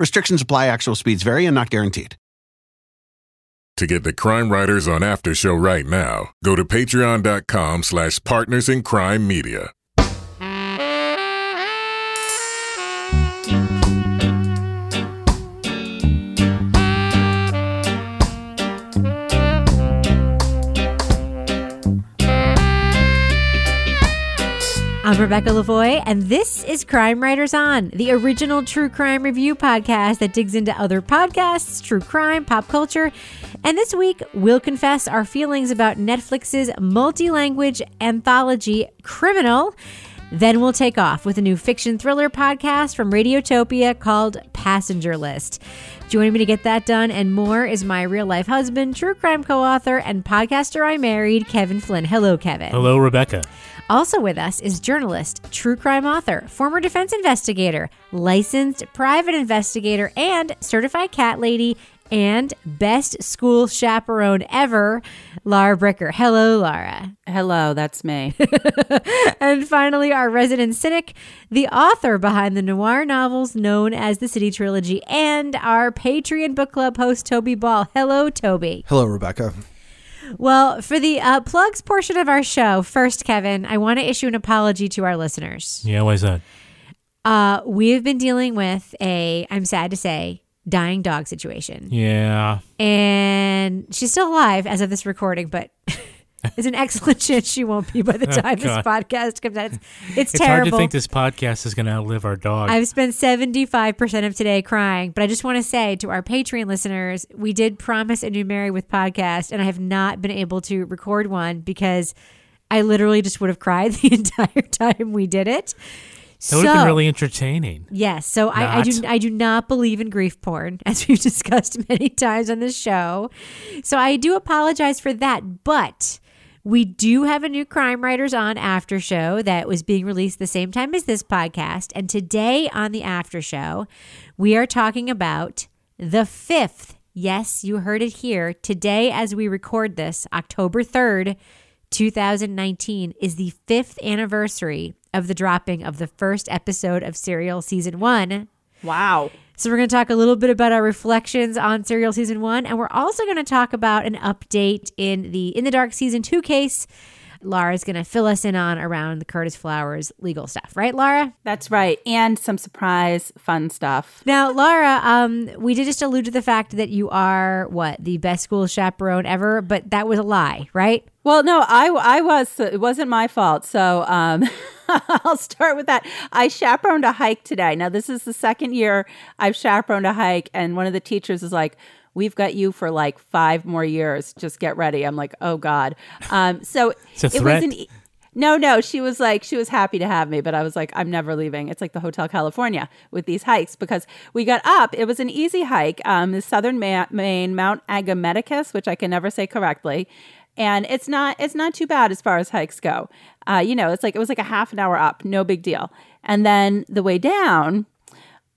Restrictions apply, actual speeds vary and not guaranteed. To get the Crime Writers on After Show right now, go to patreon.com slash partners in crime media. I'm Rebecca Lavoie, and this is Crime Writers On, the original true crime review podcast that digs into other podcasts, true crime, pop culture. And this week, we'll confess our feelings about Netflix's multi language anthology, Criminal. Then we'll take off with a new fiction thriller podcast from Radiotopia called Passenger List. Joining me to get that done and more is my real life husband, true crime co author, and podcaster I married, Kevin Flynn. Hello, Kevin. Hello, Rebecca. Also with us is journalist, true crime author, former defense investigator, licensed private investigator, and certified cat lady, and best school chaperone ever, Lara Bricker. Hello, Lara. Hello, that's me. and finally, our resident cynic, the author behind the noir novels known as the City Trilogy, and our Patreon book club host, Toby Ball. Hello, Toby. Hello, Rebecca. Well, for the uh, plugs portion of our show, first, Kevin, I want to issue an apology to our listeners. Yeah, why is that? Uh, we have been dealing with a, I'm sad to say, dying dog situation. Yeah. And she's still alive as of this recording, but there's an excellent chance she won't be by the Oh, time this podcast comes out. It's, it's, It's terrible. hard to think this podcast is going to outlive our dog. I've spent 75% of today crying, but I just want to say to our Patreon listeners, we did promise a new Mary with podcast, and I have not been able to record one because I literally just would have cried the entire time we did it. that would have been really entertaining. Yes. So I, I do. I do not believe in grief porn, as we've discussed many times on this show. So I do apologize for that. But we do have a new Crime Writers on after show that was being released the same time as this podcast. And today on the after show, we are talking about the fifth. Yes, you heard it here. Today, as we record this, October 3rd, 2019 is the fifth anniversary of the dropping of the first episode of Serial Season 1. wow. So, we're going to talk a little bit about our reflections on Serial Season 1, and we're also going to talk about an update in the In the Dark Season 2 case. Laura's going to fill us in on around the Curtis Flowers legal stuff, right, Laura? That's right. And some surprise fun stuff. Now, Laura, um, we did just allude to the fact that you are what the best school chaperone ever, but that was a lie, right? Well, no, I, I was, it wasn't my fault. So um, I'll start with that. I chaperoned a hike today. Now, this is the second year I've chaperoned a hike, and one of the teachers is like, We've got you for like five more years. Just get ready. I'm like, oh God. Um, so It's a it was an, no, no. She was like, she was happy to have me, but I was like, I'm never leaving. It's like the Hotel California with these hikes because we got up. It was an easy hike. Um, the southern Ma- Maine, Mount Agameticus, which I can never say correctly, and it's not it's not too bad as far as hikes go. Uh, you know, it's like it was like a half an hour up, no big deal. And then the way down,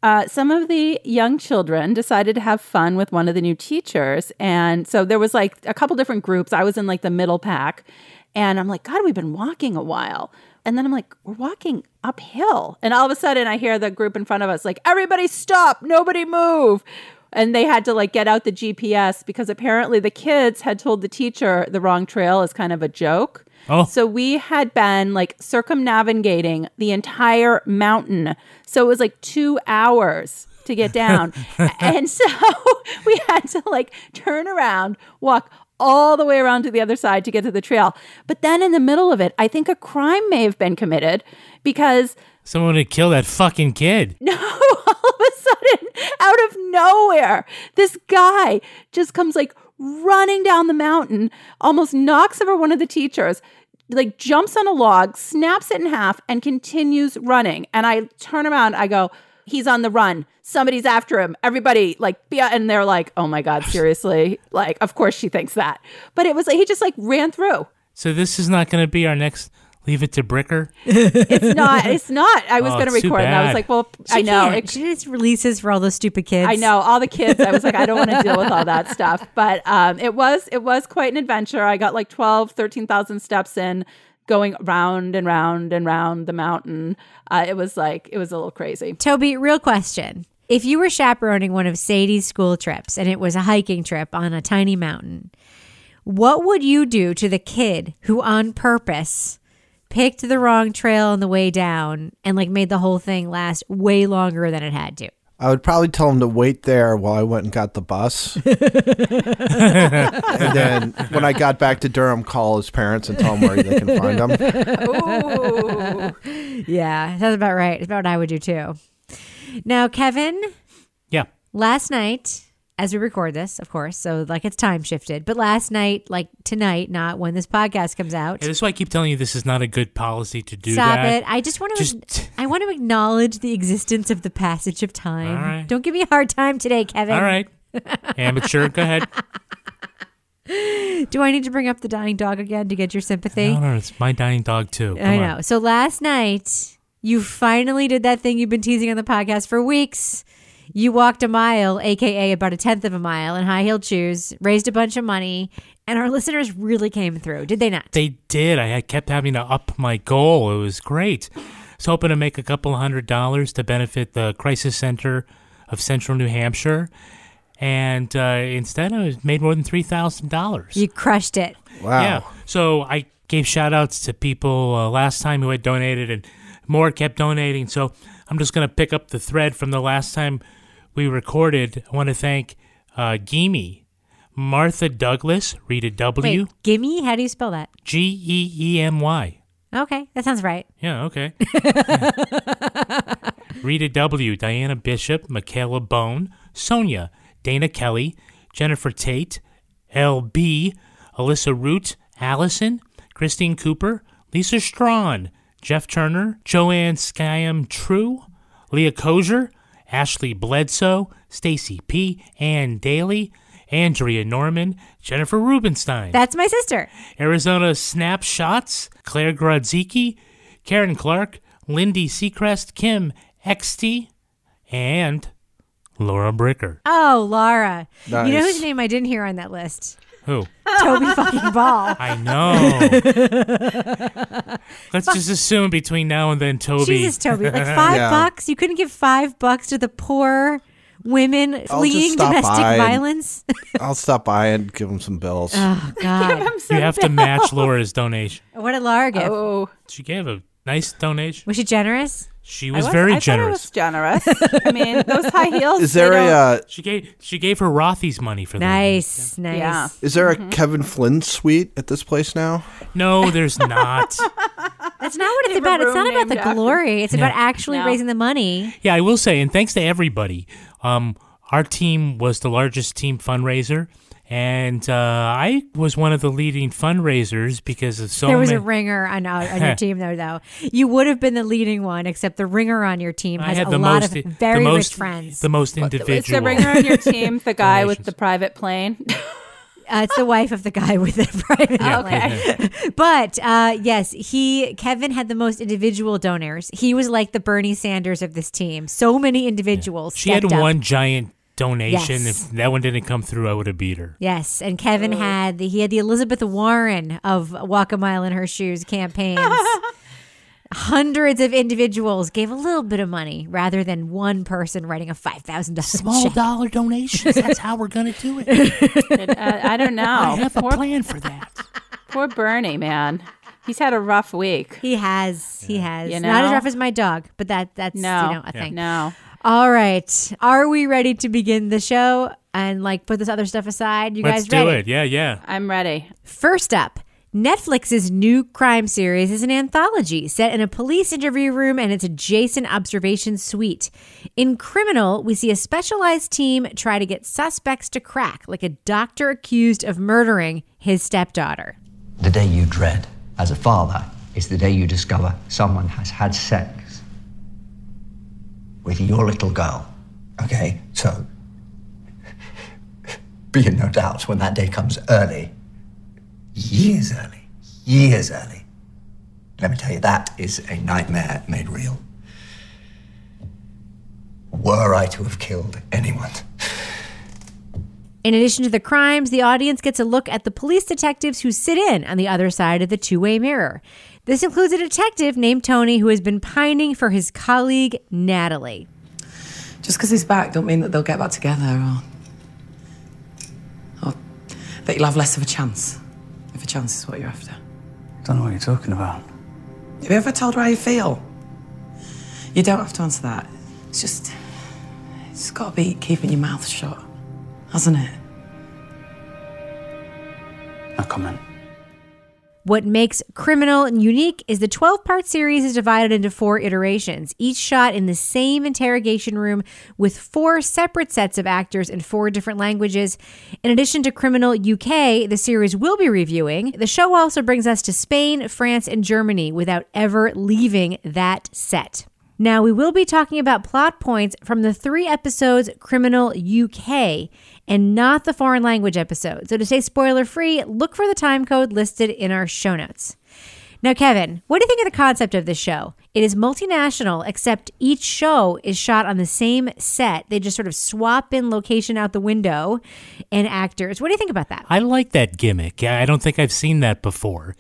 uh, some of the young children decided to have fun with one of the new teachers. And so there was like a couple different groups. I was in like the middle pack. And I'm like, God, we've been walking a while. And then I'm like, we're walking uphill. And all of a sudden I hear the group in front of us like, everybody stop, nobody move. And they had to like get out the GPS because apparently the kids had told the teacher the wrong trail as kind of a joke. Oh. So we had been like circumnavigating the entire mountain. So it was like two hours to get down. and so we had to like turn around, walk all the way around to the other side to get to the trail. But then in the middle of it, I think a crime may have been committed because Someone would kill that fucking kid. no, all of a sudden, out of nowhere, this guy just comes like running down the mountain, almost knocks over one of the teachers, like jumps on a log, snaps it in half, and continues running. And I turn around, I go, he's on the run. Somebody's after him. Everybody like and they're like, "Oh my god, seriously?" like, of course she thinks that. But it was like he just like ran through. So this is not going to be our next Leave It to Bricker. It's not. It's not. I was Oh, going to record, and I was like, "Well, She I know." It- she just releases for all those stupid kids. I know all the kids. I was like, I don't want to deal with all that stuff. But um, it was it was quite an adventure. I got like 12, 13,000 steps in, going round and round and round the mountain. Uh, it was like it was a little crazy. Toby, real question. If you were chaperoning one of Sadie's school trips and it was a hiking trip on a tiny mountain, what would you do to the kid who on purpose picked the wrong trail on the way down and like made the whole thing last way longer than it had to? I would probably tell him to wait there while I went and got the bus. and then when I got back to Durham, call his parents and tell them where they can find him. Yeah, that's about right. It's about what I would do too. Now, Kevin, Yeah. last night, as we record this, of course, so like it's time shifted, but last night, like tonight, not when this podcast comes out. Yeah, this is why I keep telling you this is not a good policy to do Stop that. it. I just want to Just- I want to acknowledge the existence of the passage of time. Right. Don't give me a hard time today, Kevin. All right. Amateur, go ahead. Do I need to bring up the dying dog again to get your sympathy? No, no, it's my dying dog too. Come I on. know. So last night, you finally did that thing you've been teasing on the podcast for weeks. You walked a mile, aka about a tenth of a mile, in high heeled shoes, raised a bunch of money, and our listeners really came through, did they not? They did. I kept having to up my goal. It was great. I was hoping to make a couple hundred dollars to benefit the Crisis Center of Central New Hampshire. And uh, instead, I made more than $3,000. you crushed it. Wow. Yeah. So I gave shout outs to people uh, last time who had donated, and more kept donating. So I'm just going to pick up the thread from the last time we recorded. I want to thank uh, Gimme, Martha Douglas, Rita W, Wait, gimme? How do you spell that? G E E M Y. Okay, that sounds right. Yeah, okay. Rita W., Diana Bishop, Michaela Bone, Sonia, Dana Kelly, Jennifer Tate, L.B., Alyssa Root, Allison, Christine Cooper, Lisa Strawn, Jeff Turner, Joanne Skyam True, Leah Kozier, Ashley Bledsoe, Stacy P., Ann Daly, Andrea Norman, Jennifer Rubenstein. That's my sister. Arizona Snapshots, Claire Grodzicki, Karen Clark, Lindy Seacrest, Kim XT, and Laura Bricker. Oh, Laura. You know whose name I didn't hear on that list? Who? Toby fucking Ball. I know. Let's just assume between now and then, Toby. Jesus, Toby. Like five Yeah. bucks? You couldn't give five bucks to the poor women just fleeing stop domestic by and- violence? I'll stop by and give him some bills. oh, God. you have to match Laura's donation. what did Laura give? Oh, She gave a nice donation. Was she generous? She I was, very I generous. Thought I was generous. I mean, those high heels. Is there a uh, She gave she gave her Rothy's money for that. Nice, nice. Yeah. is there a Kevin Flynn suite at this place now? No, there's not. That's not what it's They have a about. It's not about the after- glory. It's about actually No. raising the money. Yeah, I will say, and thanks to everybody. Um, our team was the largest team fundraiser, and uh, I was one of the leading fundraisers because of so there was many. a ringer on, uh, on your team there, though. You would have been the leading one, except the ringer on your team I has had a the lot most, of very the most, rich friends. The most Is individual. the ringer on your team the guy with the private plane? Uh, it's the wife of the guy with the private Yeah. plane. But uh, yes, he Kevin had the most individual donors. He was like the Bernie Sanders of this team. So many individuals. She had up. one giant donation. Yes. If that one didn't come through, I would have beat her. Yes, and Kevin had the he had the Elizabeth Warren of Walk a Mile in Her Shoes campaigns. Hundreds of individuals gave a little bit of money rather than one person writing a five thousand dollars Small check. dollar donations. That's how we're gonna do it. It- I, I don't know. I have a poor, plan for that. poor Bernie, man. He's had a rough week. He has, he has. You Not as rough as my dog, but that that's No, you know a thing. no. All right, are we ready to begin the show and like put this other stuff aside? You Let's guys do it. Yeah, yeah. I'm ready. First up, Netflix's new crime series is an anthology set in a police interview room and its adjacent observation suite. In Criminal, we see a specialized team try to get suspects to crack, like a doctor accused of murdering his stepdaughter. The day you dread as a father is the day you discover someone has had sex with your little girl. Okay, so be in no doubt when that day comes early, years early, years early. Let me tell you, that is a nightmare made real. Were I to have killed anyone, In addition to the crimes, the audience gets a look at the police detectives who sit in on the other side of the two way mirror. This includes a detective named Tony who has been pining for his colleague, Natalie. Just because he's back don't mean that they'll get back together or, or that you'll have less of a chance. If a chance is what you're after. I Don't know what you're talking about. Have you ever told her how you feel? You don't have to answer that. It's just, it's got to be keeping your mouth shut, hasn't it? No comment. What makes Criminal unique is the 12 part series is divided into four iterations, each shot in the same interrogation room with four separate sets of actors in four different languages. In addition to Criminal UK, the series will be reviewing, the show also brings us to Spain, France, and Germany without ever leaving that set. Now, we will be talking about plot points from the three episodes Criminal UK and not the foreign language episode. So, to stay spoiler free, look for the time code listed in our show notes. Now, Kevin, what do you think of the concept of this show? It is multinational, except each show is shot on the same set. They just sort of swap in location out the window and actors. What do you think about that? I like that gimmick. I don't think I've seen that before,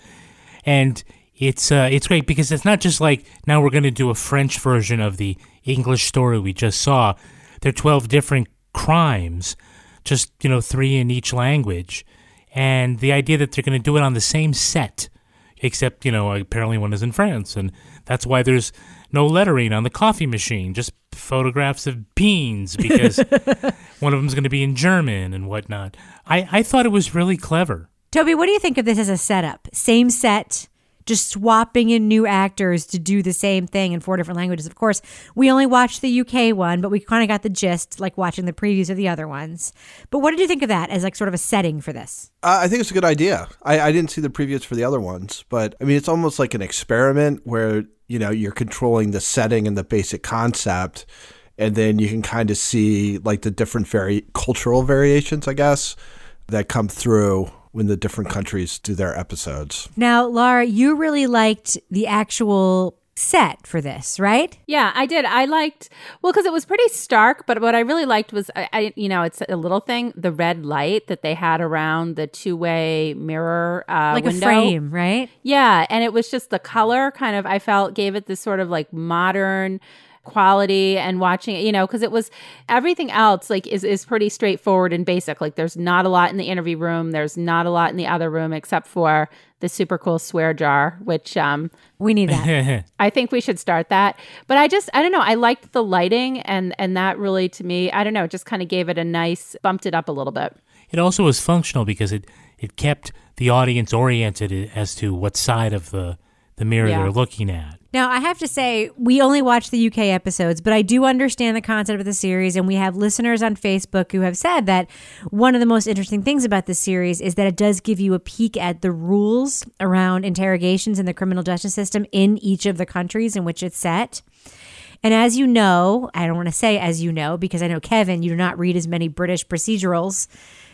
and it's uh, it's great because it's not just like now we're going to do a French version of the English story we just saw. There are twelve different crimes, just you know three in each language, and the idea that they're going to do it on the same set, except you know apparently one is in France, and that's why there's no lettering on the coffee machine, just photographs of beans because one of them's going to be in German and whatnot. I I thought it was really clever. Toby, what do you think of this as a setup? Same set, just swapping in new actors to do the same thing in four different languages. Of course, we only watched the UK one, but we kind of got the gist, like watching the previews of the other ones. But what did you think of that as like sort of a setting for this? Uh, I think it's a good idea. I, I didn't see the previews for the other ones, but I mean, it's almost like an experiment where you know you're controlling the setting and the basic concept, and then you can kind of see like the different vari- cultural variations, I guess, that come through when the different countries do their episodes. Now, Laura, you really liked the actual set for this, right? Yeah, I did. I liked well because it was pretty stark, but what I really liked was I, I, you know, it's a little thing, the red light that they had around the two-way mirror uh like window. a frame, right? Yeah, and it was just the color kind of I felt gave it this sort of like modern quality and watching it, you know, because it was everything else like is is pretty straightforward and basic. Like there's not a lot in the interview room, there's not a lot in the other room except for the super cool swear jar, which um We need that. I think we should start that. But I just I don't know, I liked the lighting and and that really to me, I don't know, just kind of gave it a nice bumped it up a little bit. It also was functional because it, it kept the audience oriented as to what side of the, the mirror Yeah. they're looking at. Now, I have to say, we only watch the UK episodes, but I do understand the concept of the series. And we have listeners on Facebook who have said that one of the most interesting things about this series is that it does give you a peek at the rules around interrogations in the criminal justice system in each of the countries in which it's set. And as you know, I don't want to say as you know, because I know, Kevin, you do not read as many British procedurals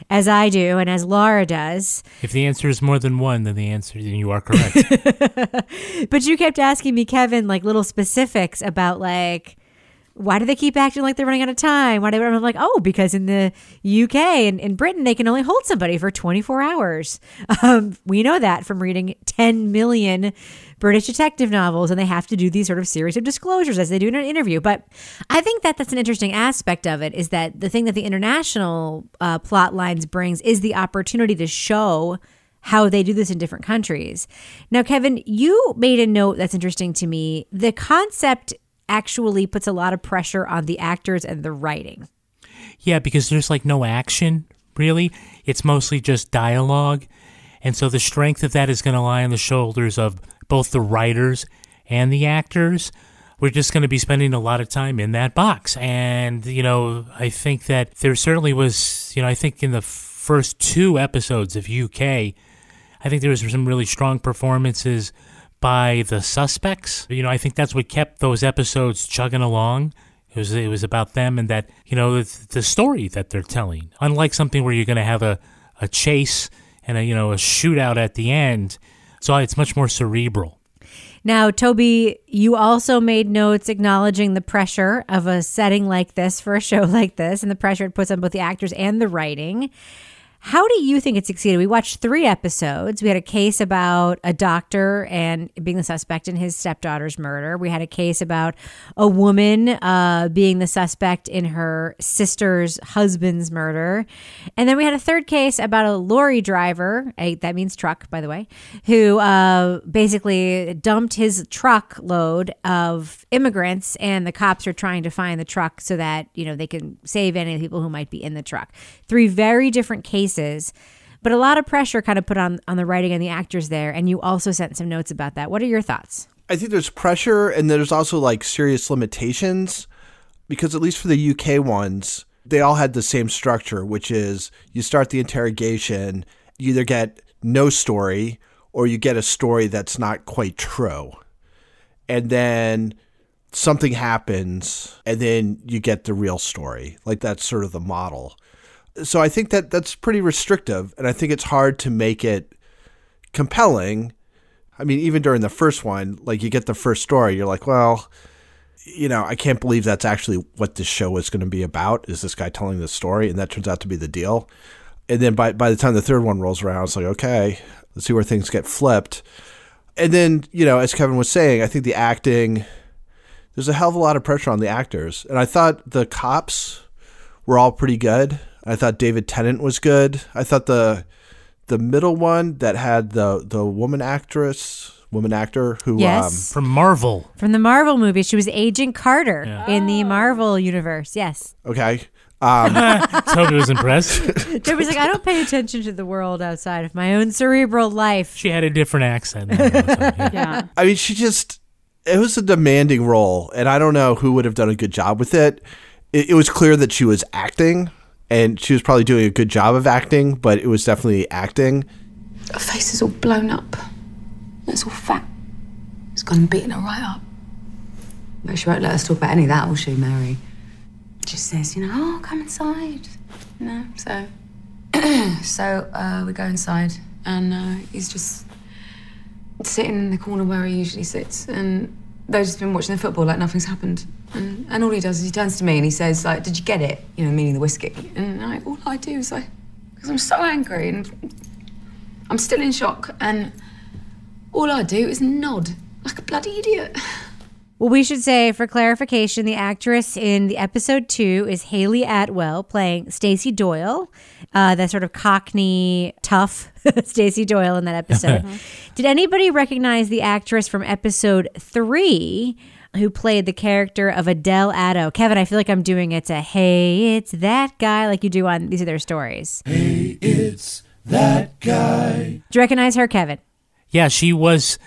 as I do and as Laura does. If the answer is more than one, then the answer then you are correct. But you kept asking me, Kevin, like little specifics about like why do they keep acting like they're running out of time? Why do they, I'm like, oh, because in the UK and in Britain they can only hold somebody for 24 hours. Um, we know that from reading 10 million British detective novels, and they have to do these sort of series of disclosures as they do in an interview. But I think that that's an interesting aspect of it is that the thing that the international uh, plot lines brings is the opportunity to show how they do this in different countries. Now, Kevin, you made a note that's interesting to me. The concept actually puts a lot of pressure on the actors and the writing. yeah, because there's like no action, really. It's mostly just dialogue. And so the strength of that is going to lie on the shoulders of both the writers and the actors. We're just going to be spending a lot of time in that box. And, you know, I think that there certainly was, you know, I think in the first two episodes of UK, I think there was some really strong performances by the suspects. You know, I think that's what kept those episodes chugging along It was it was about them and that you know the, the story that they're telling. Unlike something where you're going to have a a chase and a you know a shootout at the end, so it's much more cerebral. Now, Toby, you also made notes acknowledging the pressure of a setting like this for a show like this and the pressure it puts on both the actors and the writing. How do you think it succeeded? We watched three episodes. We had a case about a doctor and being the suspect in his stepdaughter's murder. We had a case about a woman uh, being the suspect in her sister's husband's murder. And then we had a third case about a lorry driver, that means truck, by the way, who uh, basically dumped his truckload of immigrants, and the cops are trying to find the truck so that, you know, they can save any of the people who might be in the truck. Three very different cases but a lot of pressure kind of put on on the writing and the actors there and you also sent some notes about that what are your thoughts I think there's pressure and there's also like serious limitations because at least for the UK ones, they all had the same structure, which is you start the interrogation, you either get no story or you get a story that's not quite true. And then something happens and then you get the real story. Like that's sort of the model. So I think that that's pretty restrictive and I think it's hard to make it compelling I mean, even during the first one, like you get the first story, you're like, well, you know, I can't believe that's actually what this show is going to be about. Is this guy telling this story? And that turns out to be the deal. And then by by the time the third one rolls around, it's like, okay, let's see where things get flipped. And then, you know, as Kevin was saying, I think the acting, there's a hell of a lot of pressure on the actors. And I thought the cops were all pretty good. I thought David Tennant was good. I thought the the middle one that had the the woman actress, woman actor who Yes. From Marvel. from the marvel movie she was agent carter in the marvel universe yes um okay. Um Toby was impressed. Toby's like i don't pay attention to the world outside of my own cerebral life She had a different accent. I yeah. Yeah. I mean she just it was a demanding role and I don't know who would have done a good job with it. It, it was clear that she was acting and she was probably doing a good job of acting, but it was definitely acting. Her face is all blown up. It's all fat. It's gone and beaten her right up. But she won't let us talk about any of that, will she, Mary? Just says, you know, oh, come inside. You know, so. so uh, we go inside, and uh, he's just sitting in the corner where he usually sits, and they've just been watching the football like nothing's happened. And, and all he does is he turns to me and he says, like, did you get it? You know, meaning the whiskey. And I, all I do is like, because I'm so angry and I'm still in shock, and all I do is nod like a bloody idiot. Well, we should say for clarification, the actress in the episode two is Hayley Atwell playing Stacey Doyle, uh, that sort of Cockney tough Stacey Doyle in that episode. Did anybody recognize the actress from episode three who played the character of Adele Addo? Kevin, I feel like I'm doing it to Hey, it's that guy, like you do on These Are Their Stories. Hey, it's that guy. Do you recognize her, Kevin? Yeah, she was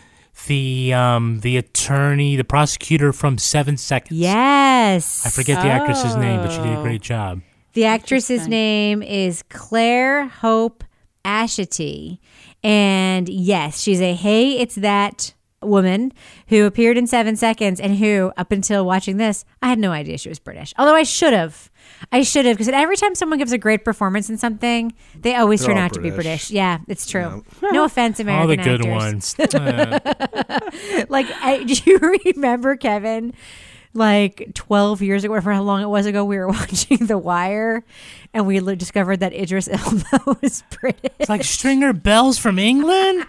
the um the attorney, the prosecutor from Seven Seconds. Yes. I forget the actress's name, but she did a great job. The actress's name is Clare Hope Ashitey. And yes, she's a hey, it's that woman who appeared in Seven Seconds and who, up until watching this, I had no idea she was British. Although I should have. I should have, because every time someone gives a great performance in something, they always They're turn all out to be British. British. Yeah, it's true. No offense, American All the good actors. ones. Like, I, do you remember Kevin? Like twelve years ago, whatever how long it was ago, we were watching The Wire, and we discovered that Idris Elba was British. it's like Stringer Bells from England.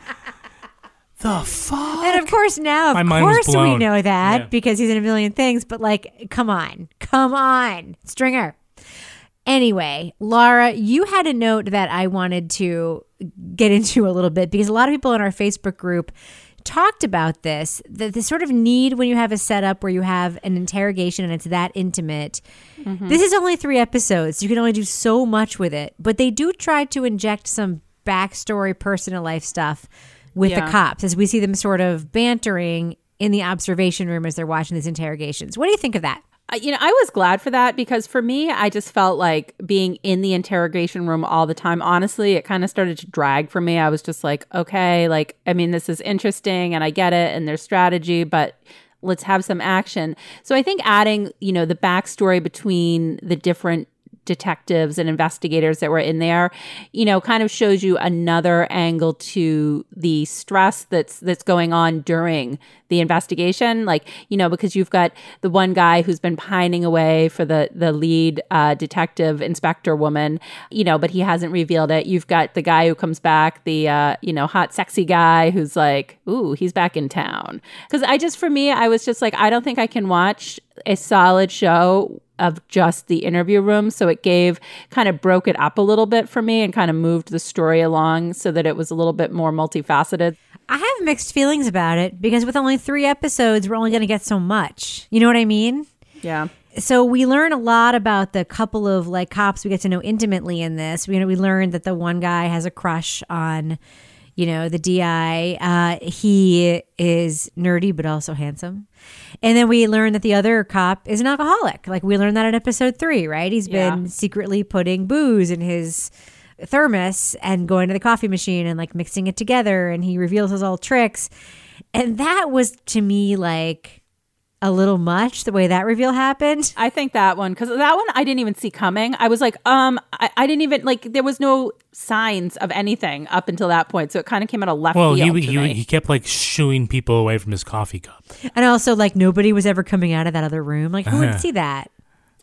The fuck? And of course, now, of My course, we know that Yeah. because he's in a million things. But like, come on, come on, Stringer. Anyway, Laura, you had a note that I wanted to get into a little bit because a lot of people in our Facebook group talked about this the, the sort of need when you have a setup where you have an interrogation and it's that intimate. Mm-hmm. This is only three episodes. You can only do so much with it, but they do try to inject some backstory, personal life stuff with Yeah. the cops as we see them sort of bantering in the observation room as they're watching these interrogations. What do you think of that? You know, I was glad for that because for me, I just felt like being in the interrogation room all the time. Honestly, it kind of started to drag for me. I was just like, okay, like, I mean, this is interesting and I get it and there's strategy, but let's have some action. So I think adding, you know, the backstory between the different detectives and investigators that were in there, you know, kind of shows you another angle to the stress that's that's going on during the investigation. Like, you know, because you've got the one guy who's been pining away for the the lead uh, detective inspector woman, you know, but he hasn't revealed it. You've got the guy who comes back, the uh, you know, hot sexy guy who's like, ooh, he's back in town. Because I just, for me, I was just like, I don't think I can watch a solid show of just the interview room. So it gave kind of broke it up a little bit for me and kind of moved the story along so that it was a little bit more multifaceted. I have mixed feelings about it because with only three episodes, we're only going to get so much. You know what I mean? Yeah. So we learn a lot about the couple of like cops we get to know intimately in this. We we learned that the one guy has a crush on, you know, the DI. Uh, he is nerdy but also handsome. And then we learn that the other cop is an alcoholic. Like we learned that in episode three, right? He's been secretly putting booze in his thermos and going to the coffee machine and like mixing it together. And he reveals his old tricks. And that was to me like a little much the way that reveal happened. I think that one because that one I didn't even see coming. I was like, um, I, I didn't even like. There was no signs of anything up until that point, so it kind of came out of left Well, he, field. to he me. he kept like shooing people away from his coffee cup. And also, like, nobody was ever coming out of that other room. Like, who would see that?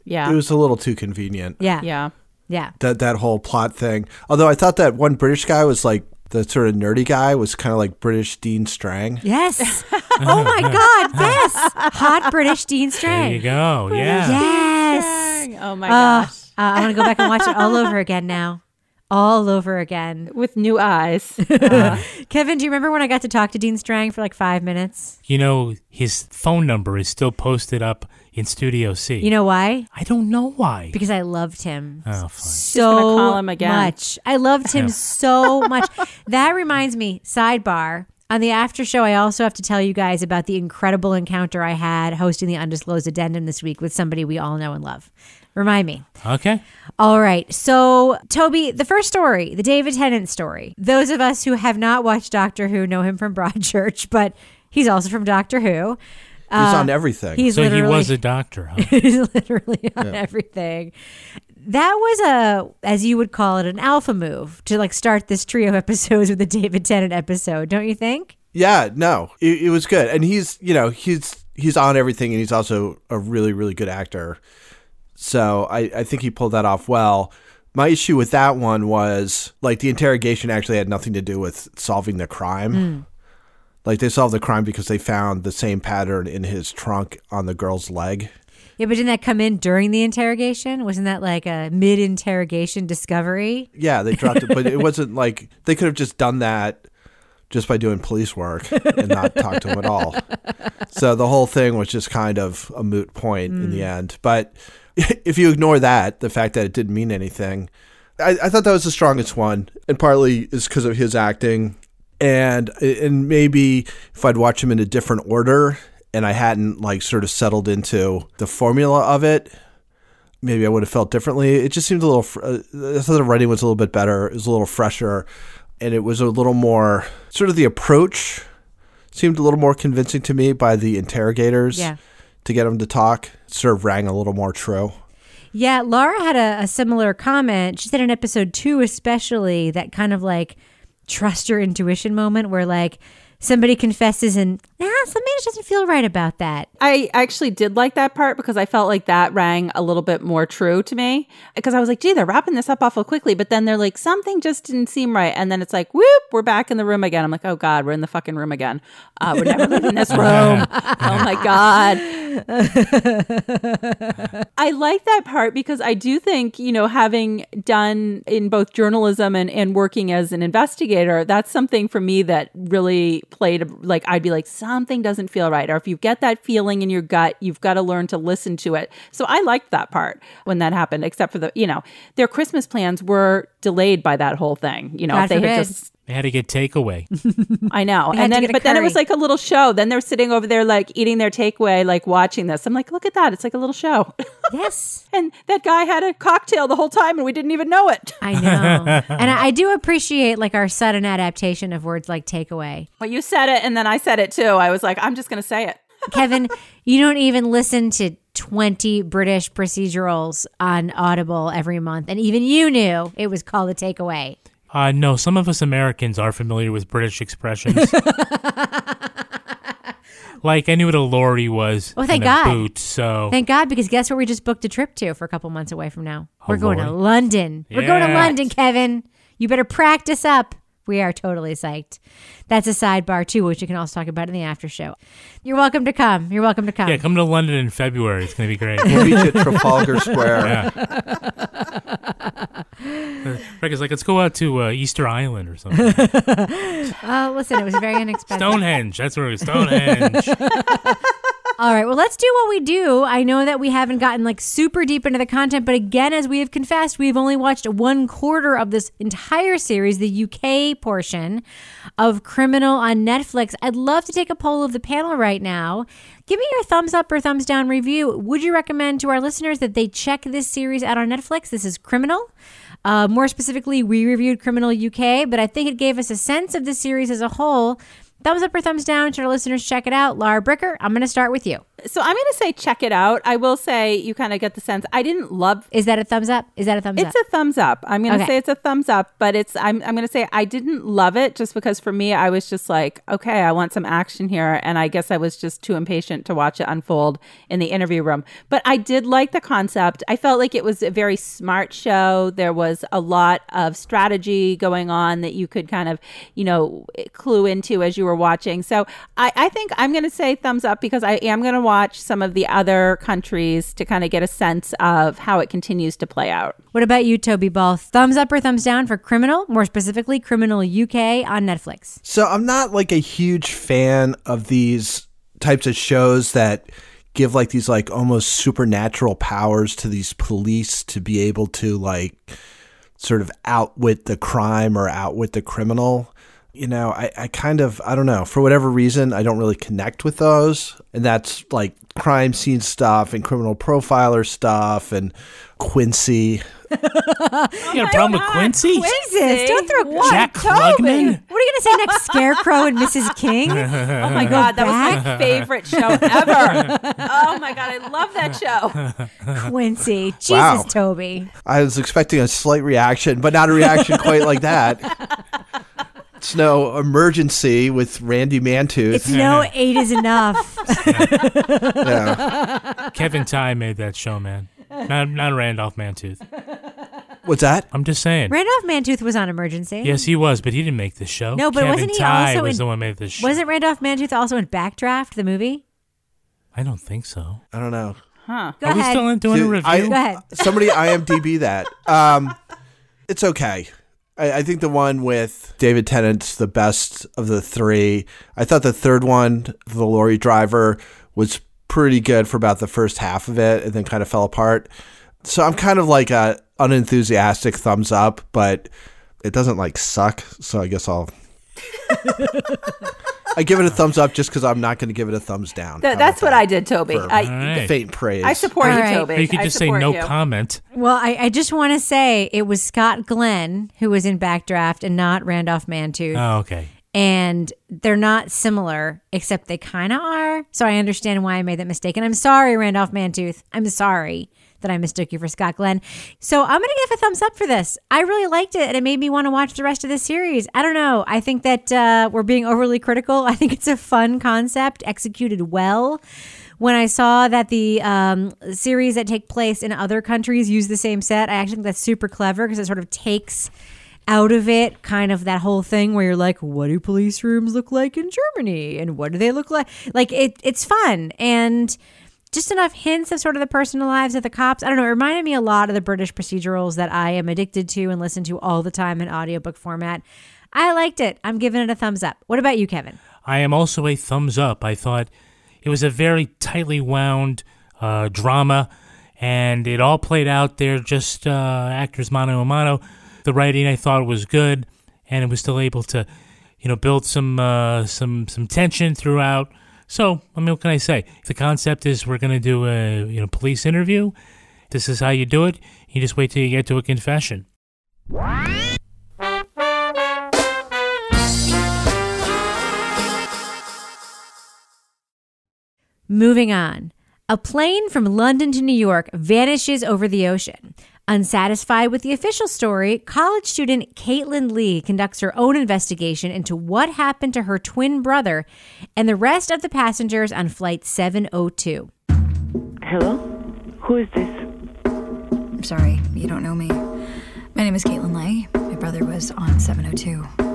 yeah, It was a little too convenient. Yeah. yeah. Yeah. That that whole plot thing. Although I thought that one British guy was like the sort of nerdy guy was kind of like British Dean Strang. Yes. oh my God. Yes. Hot British Dean Strang. There you go. Yeah. Yes. Oh my Uh, gosh, uh, I want to go back and watch it all over again now. All over again. with new eyes. Uh-huh. Kevin, do you remember when I got to talk to Dean Strang for like five minutes? You know, his phone number is still posted up in Studio C. You know why? I don't know why. Because I loved him Oh, fine. so call him again. much. I loved him so much. That reminds me, sidebar. On the after show, I also have to tell you guys about the incredible encounter I had hosting the Undisclosed Addendum this week with somebody we all know and love. Remind me. Okay. All right. So, Toby, the first story, the David Tennant story. Those of us who have not watched Doctor Who know him from Broadchurch, but he's also from Doctor Who. He's uh, on everything. He's So he was a doctor, huh? He's literally on everything. That was a, as you would call it, an alpha move to like start this trio of episodes with the David Tennant episode, don't you think? Yeah, no, it, it was good, and he's you know he's he's on everything, and he's also a really really good actor. So I I think he pulled that off well. My issue with that one was like the interrogation actually had nothing to do with solving the crime. Hmm. Like they solved the crime because they found the same pattern in his trunk on the girl's leg. Yeah, but didn't that come in during the interrogation? Wasn't that like a mid interrogation discovery? Yeah, they dropped it, but it wasn't like they could have just done that just by doing police work and not talk to him at all. So the whole thing was just kind of a moot point in the hmm. end. But if you ignore that, the fact that it didn't mean anything, I, I thought that was the strongest one, and partly is because of his acting, and and maybe if I'd watch him in a different order and I hadn't like sort of settled into the formula of it, maybe I would have felt differently. It just seemed a little. fr- Uh, I thought the writing was a little bit better. It was a little fresher, and it was a little more sort of the approach seemed a little more convincing to me by the interrogators. Yeah. To get them to talk, sort of rang a little more true. Yeah, Laura had a, a similar comment. She said in episode two, especially, that kind of like trust your intuition moment where like somebody confesses and nah, something just doesn't feel right about that. I actually did like that part because I felt like that rang a little bit more true to me. Because I was like, gee, they're wrapping this up awful quickly. But then they're like, something just didn't seem right. And then it's like, whoop, we're back in the room again. I'm like, oh God, we're in the fucking room again. Uh, we're never leaving this room. oh my God. I like that part because I do think, you know, having done in both journalism and, and working as an investigator, that's something for me that really played like I'd be like, something doesn't feel right. Or if you get that feeling in your gut, you've got to learn to listen to it. So I liked that part when that happened, except for the, you know, their Christmas plans were delayed by that whole thing. You know, God if they had just They had to get takeaway. I know. And then, get a but then it was like a little show. Then they're sitting over there, like eating their takeaway, like watching this. I'm like, look at that. It's like a little show. Yes. and that guy had a cocktail the whole time and we didn't even know it. I know. and I, I do appreciate like our sudden adaptation of words like takeaway. Well, you said it and then I said it too. I was like, I'm just going to say it. Kevin, you don't even listen to 20 British procedurals on Audible every month. And even you knew it was called a takeaway. Uh, no, some of us Americans are familiar with British expressions. like I knew what a lorry was. Oh, thank God. Boot, so Thank God, because guess what? we just booked a trip to for a couple months away from now? Oh, We're going to. London. We're going to London, Kevin. You better practice up. We are totally psyched. That's a sidebar too, which you can also talk about in the after show. You're welcome to come. You're welcome to come. yeah, come to London in February. It's gonna be great. We'll meet you at Trafalgar Square. Yeah. Rick is like, let's go out to uh, Easter Island or something. Oh, listen, it was very unexpected. Stonehenge. That's where it's Stonehenge. All right, well, let's do what we do. I know that we haven't gotten like super deep into the content, but again, as we have confessed, we've only watched one quarter of this entire series, the UK portion of Criminal on Netflix. I'd love to take a poll of the panel right now. Give me your thumbs up or thumbs down review. Would you recommend to our listeners that they check this series out on Netflix? This is Criminal. Uh, more specifically, we reviewed Criminal UK, but I think it gave us a sense of the series as a whole. Thumbs up or thumbs down to our listeners. Check it out. Laura Bricker, I'm going to start with you. So I'm going to say check it out. I will say you kind of get the sense I didn't love. Is that a thumbs up? Is that a thumbs It's up? It's a thumbs up. I'm going to Okay. say it's a thumbs up, but it's I'm I'm going to say I didn't love it just because for me I was just like, okay, I want some action here and I guess I was just too impatient to watch it unfold in the interview room. But I did like the concept. I felt like it was a very smart show. There was a lot of strategy going on that you could kind of, you know, clue into as you were watching. So I, I think I'm going to say thumbs up because I am going to watch some of the other countries to kind of get a sense of how it continues to play out. What about you, Toby Ball? Thumbs up or thumbs down for Criminal? More specifically, Criminal UK on Netflix. So I'm not like a huge fan of these types of shows that give like these like almost supernatural powers to these police to be able to like sort of outwit the crime or outwit the criminal. You know, I, I kind of I don't know, for whatever reason I don't really connect with those. And that's like crime scene stuff and criminal profiler stuff and Quincy. you got a problem with oh Quincy? Jesus, don't throw what? Jack Klugman? What are you going to say next? Scarecrow and Mrs. King? Oh my god, that was my favorite show ever. oh my god, I love that show. Quincy. Jesus, Wow. Toby. I was expecting a slight reaction, but not a reaction quite like that. It's no emergency with Randy Mantooth. It's no eight is enough. Yeah. Kevin Tighe made that show, man. Not, not Randolph Mantooth. What's that? I'm just saying. Randolph Mantooth was on Emergency. Yes, he was, but he didn't make the show. No, but Kevin wasn't he Tighe also was in- the one made the show. Wasn't Randolph Mantooth also in Backdraft, the movie? I don't think so. I don't know. Huh. Go Are we still doing a review? I- Go ahead. Somebody IMDb that. Um, it's okay. I, I think the one with David Tennant's the best of the three. I thought the third one, the lorry driver, was pretty good for about the first half of it, and then kind of fell apart. So I'm kind of like a unenthusiastic thumbs up, but it doesn't like suck. So I guess I'll. I give it a thumbs up just because I'm not going to give it a thumbs down. Th- that's what I did, Toby. I, Alright. faint praise. I support All you. Toby. Or you could just say no you. comment. Well, I, I just want to say it was Scott Glenn who was in Backdraft and not Randolph Mantooth. Oh, okay. and they're not similar, except they kind of are. So I understand why I made that mistake. And I'm sorry, Randolph Mantooth. I'm sorry that I mistook you for Scott Glenn. So I'm going to give a thumbs up for this. I really liked it, and it made me want to watch the rest of the series. I don't know. I think that uh, we're being overly critical. I think it's a fun concept, executed well. When I saw that the um, series that take place in other countries use the same set, I actually think that's super clever because it sort of takes out of it kind of that whole thing where you're like what do police rooms look like in germany and what do they look like like it it's fun and just enough hints of sort of the personal lives of the cops i don't know it reminded me a lot of the british procedurals that i am addicted to and listen to all the time in audiobook format i liked it i'm giving it a thumbs up what about you kevin I am also a thumbs up. I thought it was a very tightly wound uh, drama, and it all played out there, just uh, actors mano a mano. The writing I thought was good, and it was still able to, you know, build some uh, some some tension throughout. So, I mean, what can I say? The concept is we're going to do a you know police interview. This is how you do it. You just wait till you get to a confession. Moving on. A plane from London to New York vanishes over the ocean. Unsatisfied with the official story, college student Kaitlin Le conducts her own investigation into what happened to her twin brother and the rest of the passengers on Flight 702. Hello? Who is this? I'm sorry, you don't know me. My name is Kaitlin Le. My brother was on 702.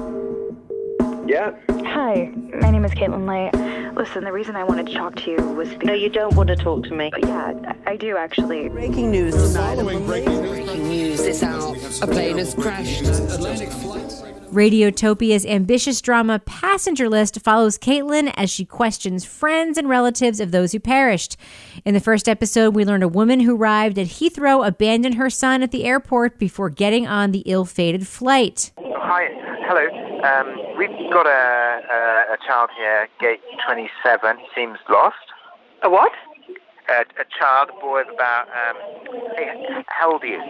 Yeah. Hi, my name is Kaitlin Le. Listen, the reason I wanted to talk to you was because. No, you don't want to talk to me. Yeah, I I do actually. Breaking news tonight. Breaking news is out. A plane has crashed. Radiotopia's ambitious drama Passenger List follows Kaitlin as she questions friends and relatives of those who perished. In the first episode, we learn a woman who arrived at Heathrow abandoned her son at the airport before getting on the ill fated flight. Hi, hello. Um, we've got a, a, a child here, gate 27. He seems lost. A what? A, a child, a boy of about, um, hey, how old are you?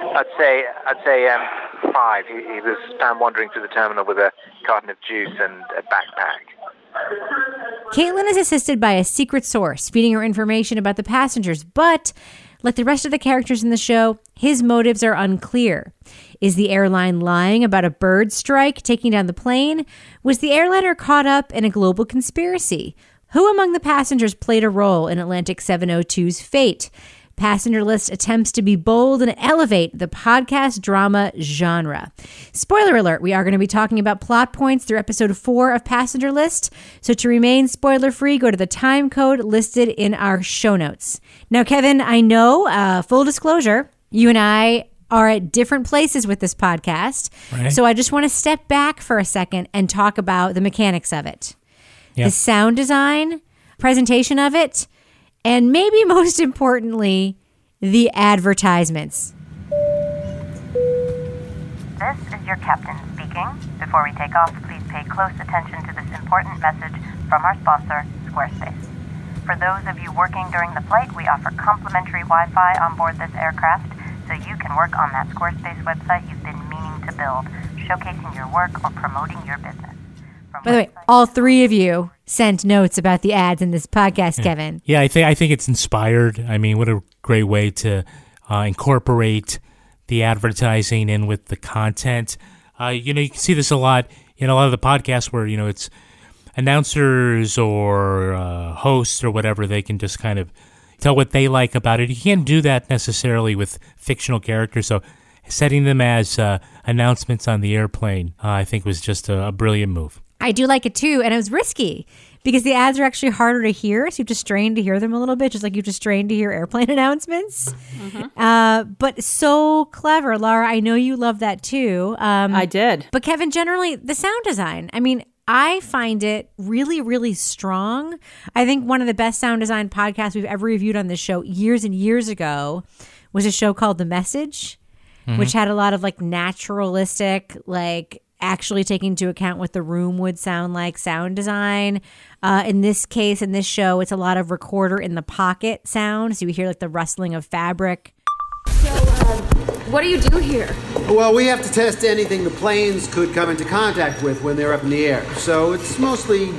I'd say, I'd say um, five. He, he was found wandering through the terminal with a carton of juice and a backpack. Kaitlin is assisted by a secret source feeding her information about the passengers, but like the rest of the characters in the show, his motives are unclear. Is the airline lying about a bird strike taking down the plane? Was the airliner caught up in a global conspiracy? Who among the passengers played a role in Atlantic 702's fate? Passenger List attempts to be bold and elevate the podcast drama genre. Spoiler alert, we are going to be talking about plot points through episode four of Passenger List. So to remain spoiler free, go to the time code listed in our show notes. Now, Kevin, I know, uh, full disclosure, you and I are at different places with this podcast. Right. So I just want to step back for a second and talk about the mechanics of it Yep. the sound design, presentation of it, and maybe most importantly, the advertisements. This is your captain speaking. Before we take off, please pay close attention to this important message from our sponsor, Squarespace. For those of you working during the flight, we offer complimentary Wi Fi on board this aircraft so you can work on that Squarespace website you've been meaning to build, showcasing your work or promoting your business. By the way, all three of you sent notes about the ads in this podcast, Kevin. Yeah, I think I think it's inspired. I mean, what a great way to uh, incorporate the advertising in with the content. Uh, you know, you can see this a lot in a lot of the podcasts where you know it's announcers or uh, hosts or whatever. They can just kind of tell what they like about it. You can't do that necessarily with fictional characters. So setting them as uh, announcements on the airplane, uh, I think, was just a, a brilliant move. I do like it too, and it was risky because the ads are actually harder to hear, so you have to strain to hear them a little bit, just like you have to strain to hear airplane announcements. Uh, but so clever, Laura. I know you love that too. Um, I did. But Kevin, generally the sound design. I mean, I find it really, really strong. I think one of the best sound design podcasts we've ever reviewed on this show years and years ago was a show called The Message, Mhm. which had a lot of like naturalistic, like actually taking into account what the room would sound like sound design. Uh, in this case, in this show, it's a lot of recorder in the pocket sound. So you hear like the rustling of fabric. What do you do here? Well, we have to test anything the planes could come into contact with when they're up in the air. So it's mostly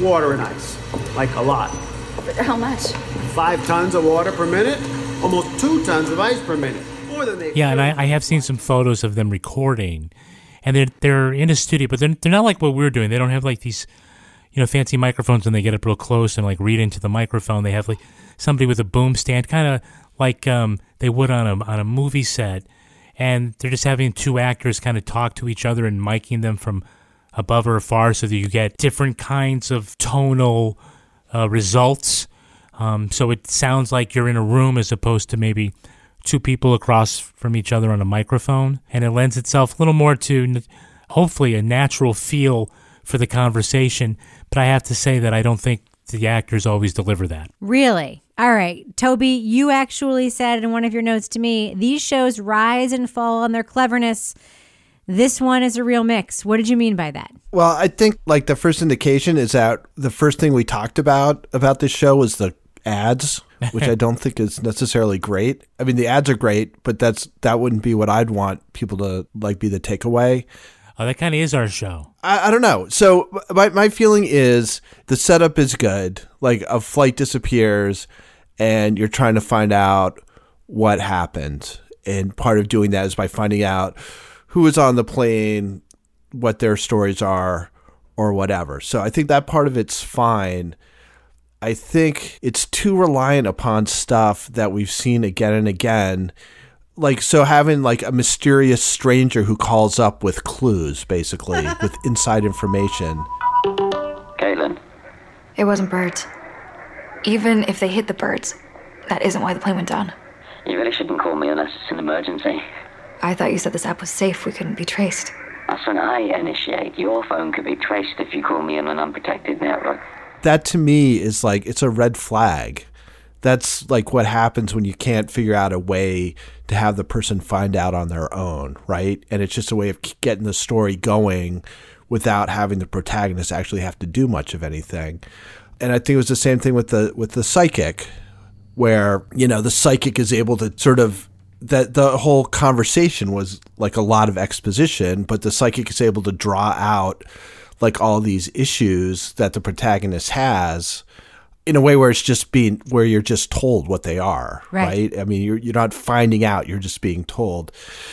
water and ice. Like a lot. But How much? Five tons of water per minute, almost two tons of ice per minute. More than they Yeah, and I, I have seen some photos of them recording, and they're they're in a studio, but they're they're not like what we're doing. They don't have like these, you know, fancy microphones when they get up real close and like read into the microphone. They have like somebody with a boom stand, kind of like um they would on a on a movie set, and they're just having two actors kind of talk to each other and miking them from above or far so that you get different kinds of tonal uh, results. Um, so it sounds like you're in a room as opposed to maybe two people across from each other on a microphone, and it lends itself a little more to hopefully a natural feel for the conversation. But I have to say that I don't think the actors always deliver that. Really? All right. Toby, you actually said in one of your notes to me these shows rise and fall on their cleverness. This one is a real mix. What did you mean by that? Well, I think like the first indication is that the first thing we talked about about this show was the ads, which I don't think is necessarily great. I mean, the ads are great, but that's that wouldn't be what I'd want people to like be the takeaway. Oh, that kind of is our show. I, I don't know. So my my feeling is the setup is good. Like a flight disappears, and you're trying to find out what happened. And part of doing that is by finding out who was on the plane, what their stories are, or whatever. So I think that part of it's fine. I think it's too reliant upon stuff that we've seen again and again. Like, so having like a mysterious stranger who calls up with clues, basically, with inside information. Kaitlin. It wasn't birds. Even if they hit the birds, that isn't why the plane went down. You really shouldn't call me unless it's an emergency. I thought you said this app was safe, we couldn't be traced. That's when I initiate. Your phone could be traced if you call me on an unprotected network. That to me is like, it's a red flag. That's like what happens when you can't figure out a way to have the person find out on their own, right? And it's just a way of getting the story going without having the protagonist actually have to do much of anything. And I think it was the same thing with the with the psychic where, you know, the psychic is able to sort of that the whole conversation was like a lot of exposition, but the psychic is able to draw out like all these issues that the protagonist has in a way where it's just being where you're just told what they are Right. right, i mean you're, you're not finding out you're just being told.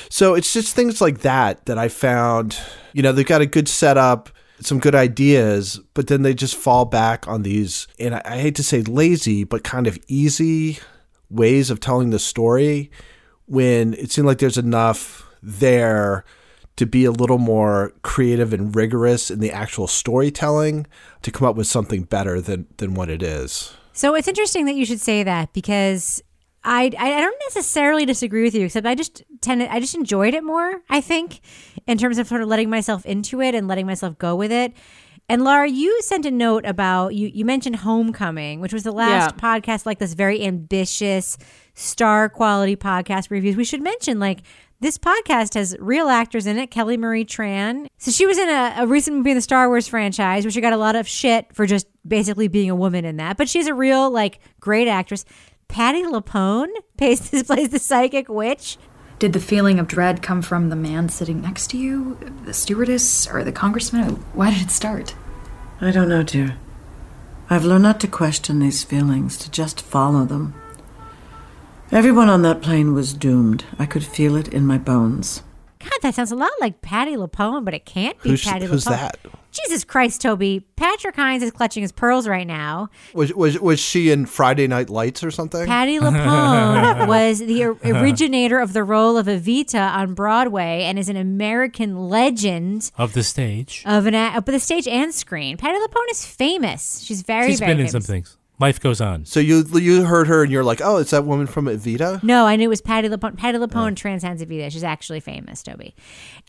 So it's just things like that that i found you know they've got a good setup some good ideas but then they just fall back on these and I, I hate to say lazy but kind of easy ways of telling the story when it seemed like there's enough there to be a little more creative and rigorous in the actual storytelling to come up with something better than than what it is. So it's interesting that you should say that because I, I don't necessarily disagree with you, except I just tend I just enjoyed it more. I think in terms of sort of letting myself into it and letting myself go with it. And Laura, you sent a note about you. You mentioned Homecoming, which was the last Yeah. podcast, like this very ambitious, star quality podcast reviews. We should mention like this podcast has real actors in it. Kelly Marie Tran. So she was in a, a recent movie in the Star Wars franchise, where she got a lot of shit for just basically being a woman in that. But she's a real like great actress. Patti LuPone plays plays the psychic witch. Did the feeling of dread come from the man sitting next to you, the stewardess, or the congressman? Why did it start? I don't know, dear. I've learned not to question these feelings, to just follow them. Everyone on that plane was doomed. I could feel it in my bones. God, that sounds a lot like Patti LuPone, but it can't be Who's- Patti who's LuPone. that? Jesus Christ, Toby. Patrick Hinds is clutching his pearls right now. Was was was she in Friday Night Lights or something? Patti LuPone was the originator of the role of Evita on Broadway and is an American legend Of the stage. of an a- of the stage and screen. Patti LuPone is famous. She's very, She's very been in famous. some things. Life goes on. So you you heard her and you're like, oh, it's that woman from Evita. No, I knew it was Patti LuPone. Patti LuPone transcends Evita. She's actually famous, Toby.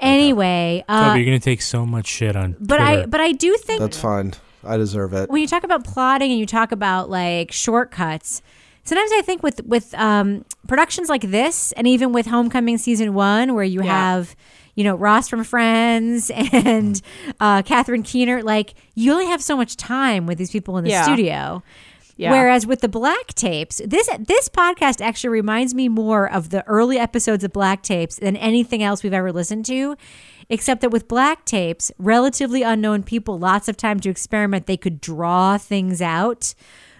Anyway, uh, Toby, you're gonna take so much shit on. but I but I do think That's fine. I deserve it. when you talk about plotting and you talk about like shortcuts sometimes i think with with um, productions like this and even with homecoming season one where you Yeah. have you know ross from friends and uh, catherine keener like you only have so much time with these people in the Yeah. studio Yeah. Whereas with the black tapes, this this podcast actually reminds me more of the early episodes of black tapes than anything else we've ever listened to. Except that with black tapes, relatively unknown people, lots of time to experiment. They could draw things out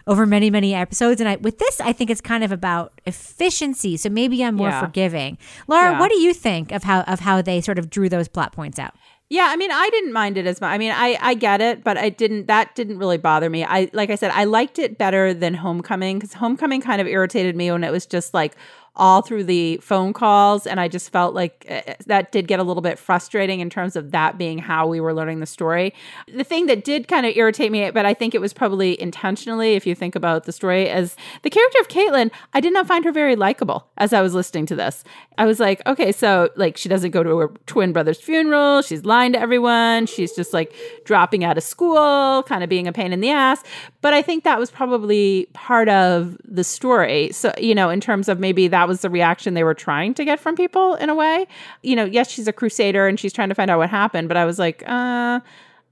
over many, many episodes. And I, with this, I think it's kind of about efficiency. So maybe I'm more Yeah. forgiving. Laura, Yeah. what do you think of how of how they sort of drew those plot points out? Yeah, I mean, I didn't mind it as much. I mean, I I get it, but I didn't. That didn't really bother me. I like I said, I liked it better than Homecoming because Homecoming kind of irritated me when it was just like all through the phone calls, and I just felt like uh, that did get a little bit frustrating in terms of that being how we were learning the story. The thing that did kind of irritate me, but I think it was probably intentionally, if you think about the story, as the character of Kaitlin, I did not find her very likable as I was listening to this. I was like, okay, so like she doesn't go to her twin brother's funeral. She's lying to everyone. She's just like dropping out of school, kind of being a pain in the ass. But I think that was probably part of the story. So, you know, in terms of maybe that was the reaction they were trying to get from people in a way. You know, yes, she's a crusader and she's trying to find out what happened, but I was like, uh,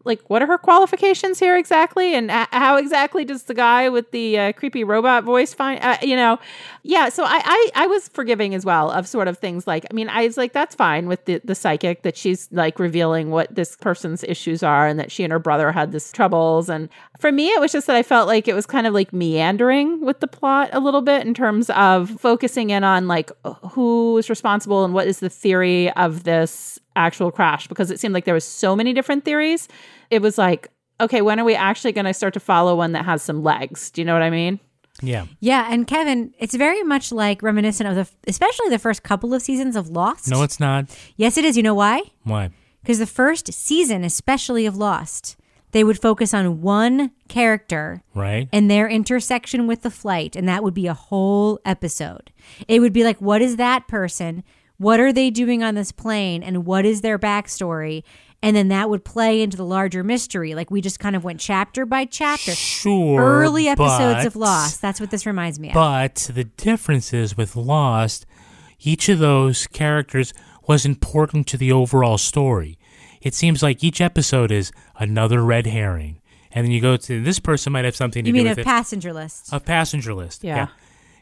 like what are her qualifications here exactly? And how exactly does the guy with the uh, creepy robot voice find uh, you know? Yeah so I, I i was forgiving as well of sort of things like i mean i was like that's fine with the the psychic that she's like revealing what this person's issues are and that she and her brother had this troubles. And for me it was just that i felt like it was kind of like meandering with the plot a little bit in terms of focusing in on like who is responsible and what is the theory of this actual crash? Because it seemed like there was so many different theories it was like, okay, when are we actually going to start to follow one that has some legs? Do you know what I mean? Yeah. Yeah, and Kevin, it's very much like reminiscent of the, especially the first couple of seasons of Lost. No, it's not. Yes, it is. You know why? Why? Because the first season, especially of Lost, they would focus on one character Right. and their intersection with the flight, and that would be a whole episode. It would be like, what is that person? What are they doing on this plane? And what is their backstory? And then that would play into the larger mystery. Like we just kind of went chapter by chapter. Sure. Early episodes but- of Lost. That's what this reminds me of. But the difference is with Lost, each of those characters was important to the overall story. It seems like each episode is another red herring. And then you go to this person might have something to you do mean a passenger list? A passenger list. Yeah.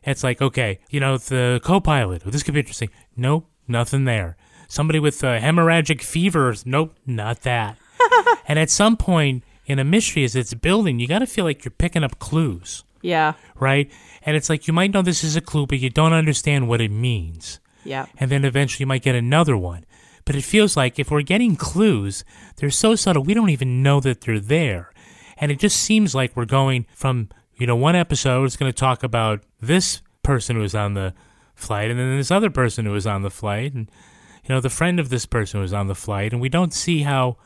It's like, okay, you know, the co pilot, this could be interesting. Nope, nothing there. Somebody with uh, hemorrhagic fever, nope, not that. and at some point in a mystery, as it's building, you got to feel like you're picking up clues, Yeah. right? And it's like you might know this is a clue, but you don't understand what it means. Yeah. And then eventually you might get another one. But it feels like if we're getting clues, they're so subtle, we don't even know that they're there. And it just seems like we're going from, you know, one episode is going to talk about this person who was on the flight, and then this other person who was on the flight, and, you know, the friend of this person was on the flight, and we don't see how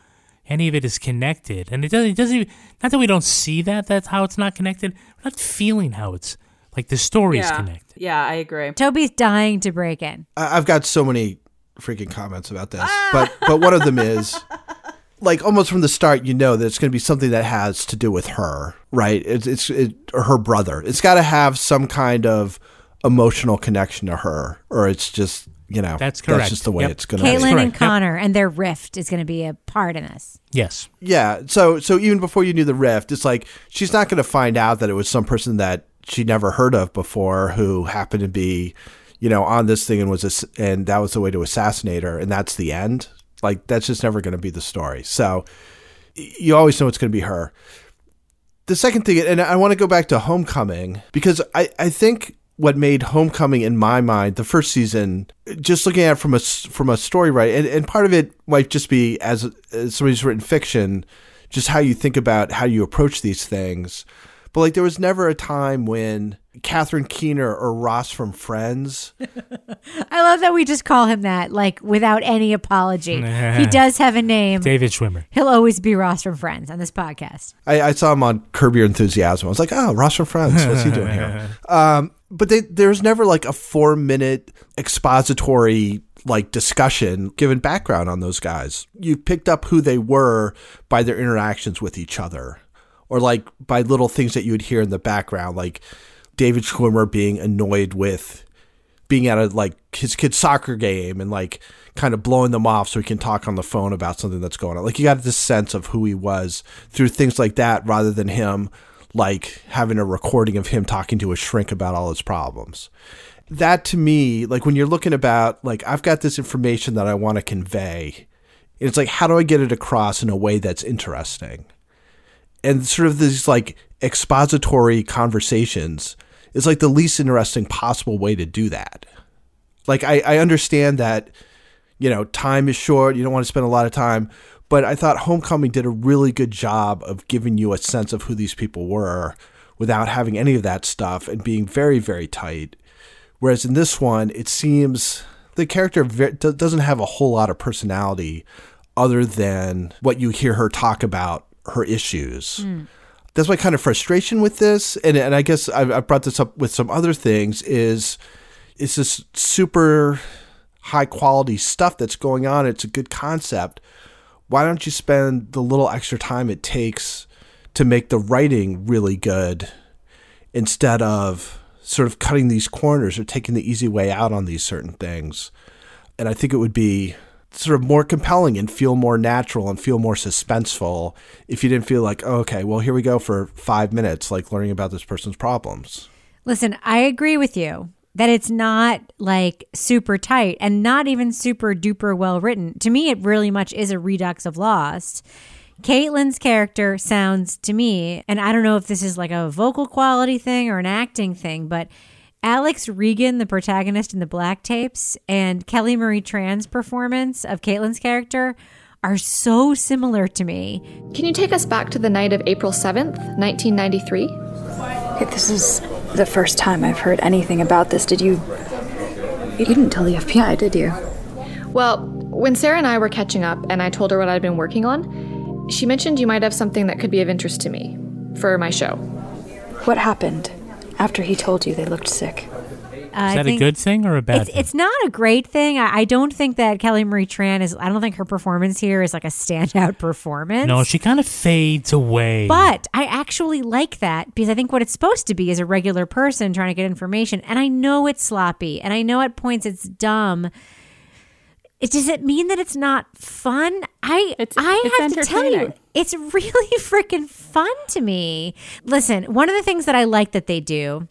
any of it is connected. And it doesn't, it doesn't even, not that we don't see that, that's how it's not connected. We're not feeling how it's, like the story is yeah. connected. Yeah, I agree. Toby's dying to break in. I- I've got so many freaking comments about this, ah! but but one of them is like almost from the start, you know that it's going to be something that has to do with her, right? It's it's it, or her brother. It's got to have some kind of emotional connection to her, or it's just you know That's correct. That's just the way Yep. it's going to. Kaitlin and Connor and their rift is going to be a part in this. Yes. Yeah. So so even before you knew the rift, it's like she's not going to find out that it was some person that she never heard of before who happened to be, you know, on this thing and was ass- and that was the way to assassinate her, and that's the end. Like that's just never going to be the story. So you always know it's going to be her. The second thing, and I want to go back to Homecoming because I I think what made Homecoming in my mind the first season, just looking at it from a from a story right, and, and part of it might just be as, as somebody who's written fiction, just how you think about how you approach these things. But like there was never a time when Catherine Keener or Ross from Friends I love that we just call him that, like without any apology. he does have a name. David Schwimmer. He'll always be Ross from Friends on this podcast. I, I saw him on Curb Your Enthusiasm. I was like, oh, Ross from Friends. What's he doing here? Um, but they, there's never like a four minute expository like discussion given background on those guys. You picked up who they were by their interactions with each other or like by little things that you would hear in the background, like David Schwimmer being annoyed with being at a like his kid's soccer game and like kind of blowing them off so he can talk on the phone about something that's going on. Like you got this sense of who he was through things like that rather than him like having a recording of him talking to a shrink about all his problems. That to me, like when you're looking about like I've got this information that I want to convey, it's like how do I get it across in a way that's interesting? And sort of these like expository conversations is like the least interesting possible way to do that. Like I, I understand that, you know, time is short, you don't want to spend a lot of time, but I thought Homecoming did a really good job of giving you a sense of who these people were without having any of that stuff and being very, very tight. Whereas in this one, it seems the character doesn't have a whole lot of personality other than what you hear her talk about her issues hmm. That's my kind of frustration with this, and and I guess I've, I've brought this up with some other things. Is it's this super high quality stuff that's going on. It's a good concept. Why don't you spend the little extra time it takes to make the writing really good instead of sort of cutting these corners or taking the easy way out on these certain things? And I think it would be sort of more compelling and feel more natural and feel more suspenseful if you didn't feel like, oh, okay, well, here we go for five minutes, like learning about this person's problems. Listen, I agree with you that it's not like super tight and not even super duper well written. To me, it really much is a redux of Lost. Kaitlin's character sounds to me, and I don't know if this is like a vocal quality thing or an acting thing, but Alex Reagan, the protagonist in the Black Tapes, and Kelly Marie Tran's performance of Kaitlin's character are so similar to me. Can you take us back to the night of April 7th, 1993? This is the first time I've heard anything about this. Did you. You didn't tell the FBI, did you? Well, when Sarah and I were catching up and I told her what I'd been working on, she mentioned you might have something that could be of interest to me for my show. What happened after he told you they looked sick? I Is that a good thing or a bad It's, thing? it's not a great thing. I, I don't think that Kelly Marie Tran is. I don't think her performance here is like a standout performance. No, she kind of fades away. But I actually like that because I think what it's supposed to be is a regular person trying to get information. And I know it's sloppy and I know at points it's dumb. It, does it mean that it's not fun? I I it's have to tell you, it's really freaking fun to me. Listen, one of the things that I like that they do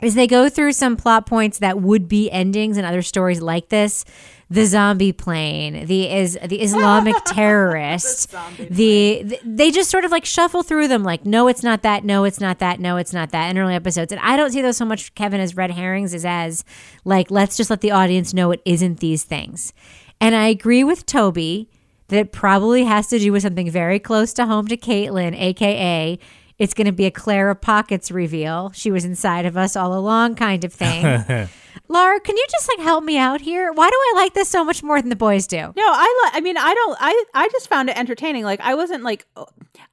is they go through some plot points that would be endings in other stories like this. The zombie plane the is the islamic terrorist the, the they just sort of like shuffle through them like no it's not that no it's not that no it's not that in early episodes. And i don't see those so much kevin as red herrings as as like let's just let the audience know it isn't these things. And i agree with toby that it probably has to do with something very close to home to kaitlin aka it's going to be a Clara Pockets reveal. She was inside of us all along, kind of thing. Laura, can you just like help me out here? Why do I like this so much more than the boys do? No, I li- I mean, I don't. I I just found it entertaining. Like I wasn't like,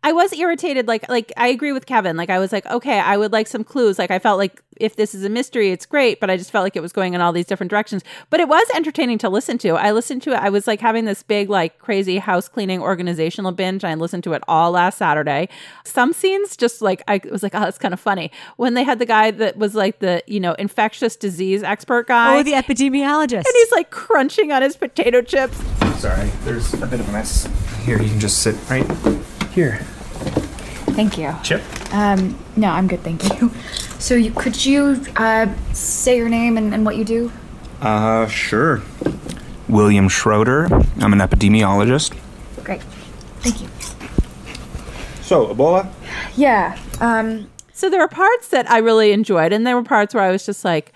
I was irritated. Like like I agree with Kevin. Like I was like, okay, I would like some clues. Like I felt like if this is a mystery, it's great. But I just felt like it was going in all these different directions. But it was entertaining to listen to. I listened to it. I was like having this big like crazy house cleaning organizational binge. I listened to it all last Saturday. Some scenes just like I was like, oh, that's kind of funny when they had the guy that was like the you know infectious disease expert guy. Oh, the epidemiologist. And he's like crunching on his potato chips. Sorry, there's a bit of a mess. Here, you can just sit right here. Thank you. Chip? Um, no, I'm good, thank you. So, you, could you uh, say your name and, and what you do? Uh, sure. William Schroeder. I'm an epidemiologist. Great. Thank you. So, Ebola? Yeah. Um, So there were parts that I really enjoyed, and there were parts where I was just like,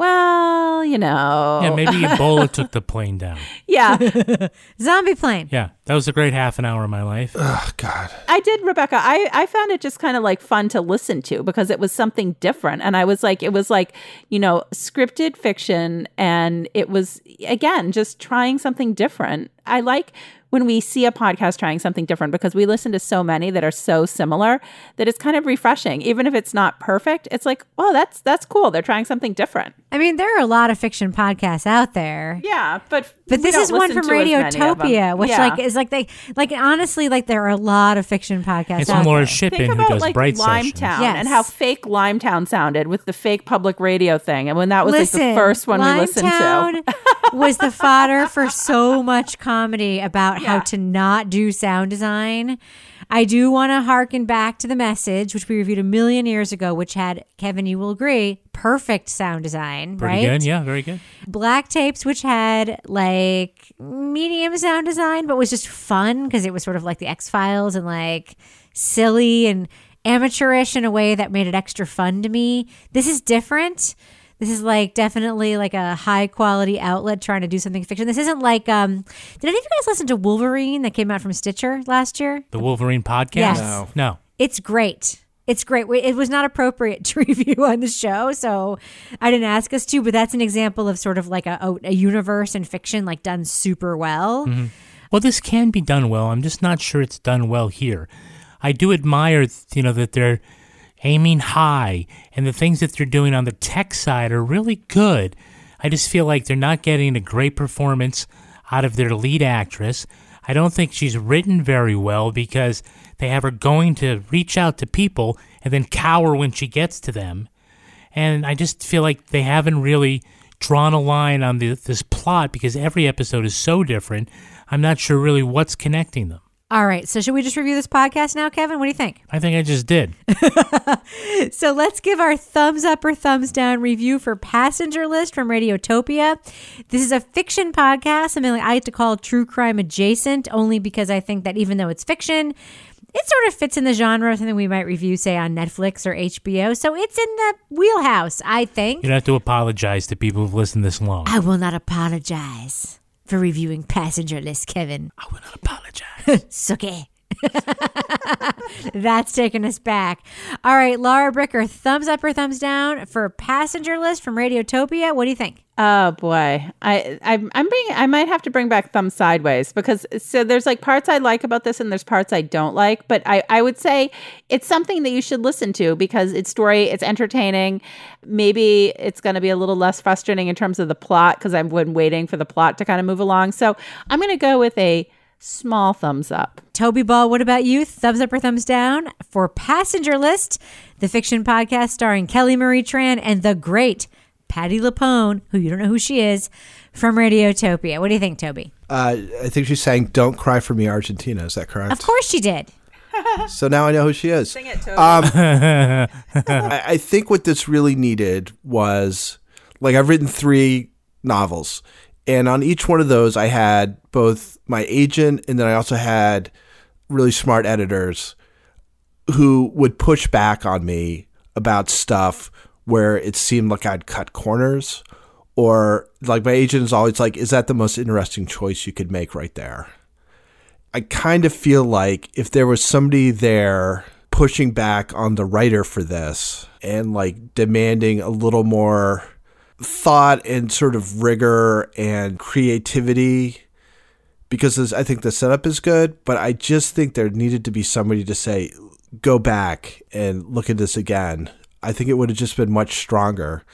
well, you know. yeah, maybe Ebola took the plane down. Yeah. Zombie plane. Yeah, that was a great half an hour of my life. Oh God. I did, Rebecca. I, I found it just kind of like fun to listen to because it was something different. And I was like, it was like, you know, scripted fiction. And it was, again, just trying something different. I like when we see a podcast trying something different because we listen to so many that are so similar that it's kind of refreshing. Even if it's not perfect, it's like, oh, that's that's cool. They're trying something different. I mean, there are a lot of fiction podcasts out there. Yeah, but But this is one from to as many of them. Radiotopia, which Yeah. like is like they like honestly like there are a lot of fiction podcasts. It's out Laura. Shippen who does like Bright Sessions. Limetown Yes. and how fake Limetown sounded with the fake public radio thing, and when that was Listen, like the first one we listened to. Was the fodder for so much comedy about how to not do sound design. I do want to harken back to the message, which we reviewed a million years ago, which had Kevin, you will agree, perfect sound design, Pretty right? good, yeah, very good. Black Tapes, which had like medium sound design, but was just fun because it was sort of like the X Files and like silly and amateurish in a way that made it extra fun to me. This is different. This is like definitely like a high quality outlet trying to do something fiction. This isn't like um did any of you guys listen to Wolverine that came out from Stitcher last year? The Wolverine podcast? Yes. No. No. It's great. It's great. It was not appropriate to review on the show, so I didn't ask us to. But that's an example of sort of like a, a, a universe and fiction like done super well. Mhm. Well, this can be done well. I'm just not sure it's done well here. I do admire, you know, that they're aiming high and the things that they're doing on the tech side are really good. I just feel like they're not getting a great performance out of their lead actress. I don't think she's written very well because they have her going to reach out to people and then cower when she gets to them. And I just feel like they haven't really drawn a line on the, this plot because every episode is so different. I'm not sure really what's connecting them. All right. So should we just review this podcast now, Kevin? What do you think? I think I just did. So let's give our thumbs up or thumbs down review for Passenger List from Radiotopia. This is a fiction podcast, something like I like to call true crime adjacent, only because I think that even though it's fiction, it sort of fits in the genre of something we might review, say, on Netflix or HBO. So it's in the wheelhouse, I think. You don't have to apologize to people who've listened this long. I will not apologize for reviewing Passenger List, Kevin. I will not apologize. Sucky. That's taking us back. All right, Laura Bricker, thumbs up or thumbs down for Passenger List from Radiotopia. What do you think? Oh boy, I I'm, I'm bringing. I might have to bring back thumb sideways because so there's like parts I like about this and there's parts I don't like. But I I would say it's something that you should listen to because it's story, it's entertaining. Maybe it's going to be a little less frustrating in terms of the plot because I've been waiting for the plot to kind of move along. So I'm going to go with a small thumbs up. Toby Ball, what about you? Thumbs up or thumbs down for Passenger List, the fiction podcast starring Kelly Marie Tran and the great Patti LuPone, who you don't know who she is, from Radiotopia. What do you think, Toby? Uh, I think she's saying "Don't cry for me, Argentina." Is that correct? Of course she did. So now I know who she is. Sing it, Toby. Um, I, I think what this really needed was like I've written three novels, and on each one of those, I had both my agent and then I also had really smart editors who would push back on me about stuff where it seemed like I'd cut corners. Or like my agent is always like, is that the most interesting choice you could make right there? I kind of feel like if there was somebody there pushing back on the writer for this and like demanding a little more thought and sort of rigor and creativity because I think the setup is good, but I just think there needed to be somebody to say, go back and look at this again. I think it would have just been much stronger.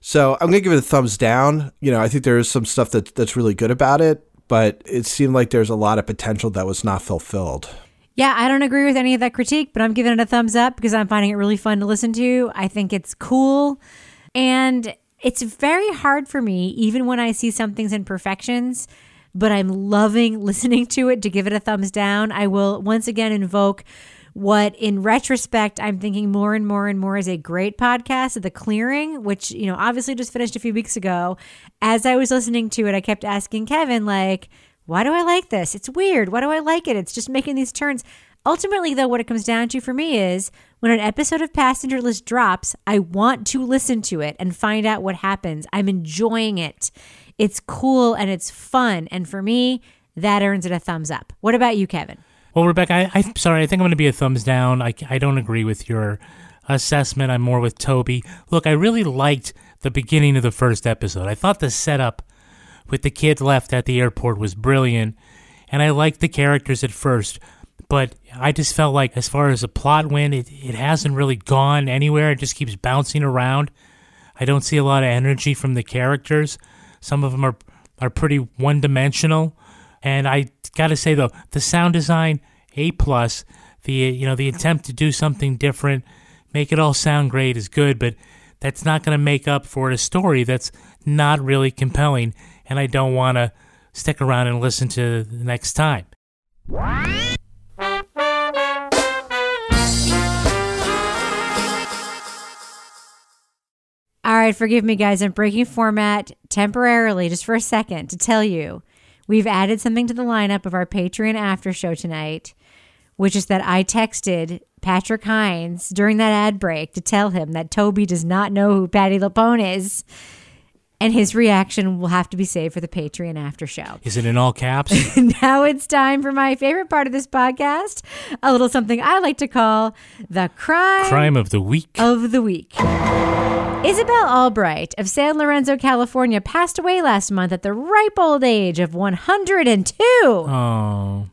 So I'm gonna give it a thumbs down. You know, I think there is some stuff that that's really good about it, but it seemed like there's a lot of potential that was not fulfilled. Yeah, I don't agree with any of that critique, but I'm giving it a thumbs up because I'm finding it really fun to listen to. I think it's cool. And it's very hard for me, even when I see something's imperfections, but I'm loving listening to it to give it a thumbs down. I will once again invoke what in retrospect I'm thinking more and more and more is a great podcast, The Clearing, which, you know, obviously just finished a few weeks ago. As I was listening to it, I kept asking Kevin, like, why do I like this? It's weird. Why do I like it? It's just making these turns. Ultimately, though, what it comes down to for me is when an episode of Passenger List drops, I want to listen to it and find out what happens. I'm enjoying it. It's cool and it's fun. And for me, that earns it a thumbs up. What about you, Kevin? Well, Rebecca, I, I'm sorry. I think I'm going to be a thumbs down. I, I don't agree with your assessment. I'm more with Toby. Look, I really liked the beginning of the first episode. I thought the setup with the kid left at the airport was brilliant, and I liked the characters at first. But I just felt like, as far as the plot went, it, it hasn't really gone anywhere. It just keeps bouncing around. I don't see a lot of energy from the characters. Some of them are are pretty one dimensional. And I got to say though, the sound design a plus. The you know the attempt to do something different, make it all sound great is good, but that's not going to make up for a story that's not really compelling. And I don't want to stick around and listen to the next time. All right, forgive me, guys. I'm breaking format temporarily just for a second to tell you we've added something to the lineup of our Patreon after show tonight, which is that I texted Patrick Hinds during that ad break to tell him that Toby does not know who Patti LuPone is. And his reaction will have to be saved for the Patreon after show. Is it in all caps? now it's time for my favorite part of this podcast a little something I like to call the crime, Crime of the week. of the week. Isabel Albright of San Lorenzo, California, passed away last month at the ripe old age of 102. Oh.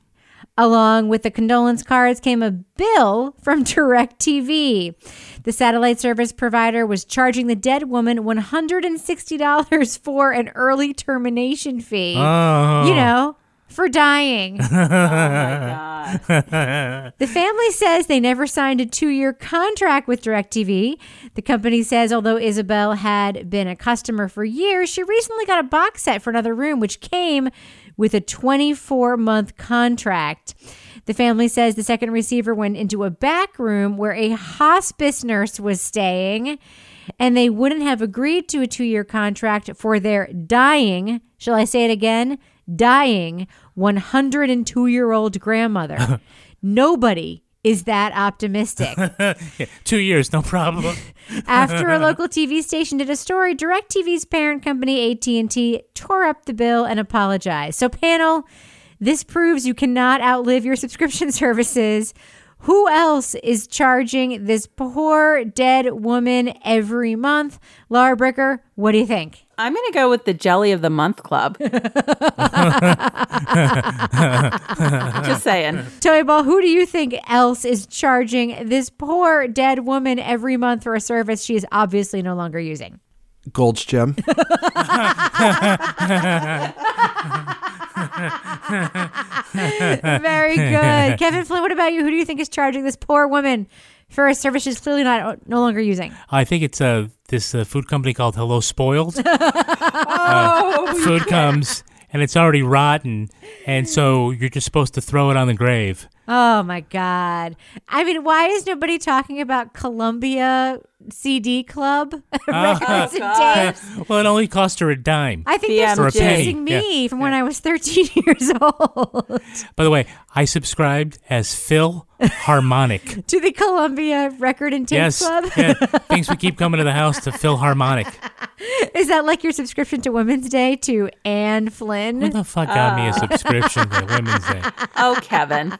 Along with the condolence cards came a bill from DirecTV. The satellite service provider was charging the dead woman $160 for an early termination fee. Oh. You know, for dying. Oh The family says they never signed a two year contract with DirecTV. The company says although Isabel had been a customer for years, she recently got a box set for another room, which came with a 24 month contract. The family says the second receiver went into a back room where a hospice nurse was staying, and they wouldn't have agreed to a two year contract for their dying, shall I say it again? Dying 102 year old grandmother. Nobody is that optimistic. Yeah, two years, no problem. After a local TV station did a story, DirecTV's parent company AT&T tore up the bill and apologized. So panel, this proves you cannot outlive your subscription services. Who else is charging this poor dead woman every month? Laura Bricker, what do you think? I'm going to go with the Jelly of the Month Club. Just saying. Toby Ball, who do you think else is charging this poor dead woman every month for a service she is obviously no longer using? Gold's Gem. Very good. Kevin Flynn, what about you? Who do you think is charging this poor woman for a service she's clearly not no longer using? I think it's uh, this uh, food company called Hello Spoiled. Oh, food comes and it's already rotten, and so you're just supposed to throw it on the grave. Oh my God. I mean, why is nobody talking about Columbia CD Club ah. records and oh, tapes? well, it only cost her a dime. I think they're Or a still penny, using me yeah. from when I was 13 years old By the way, I subscribed as Phil Harmonic. to the Columbia Record and Tape yes, Club. yeah, things would keep coming to the house to Phil Harmonic. Is that like your subscription to Women's Day to Anne Flynn? Who the fuck got me a subscription to Women's Day? Oh, Kevin.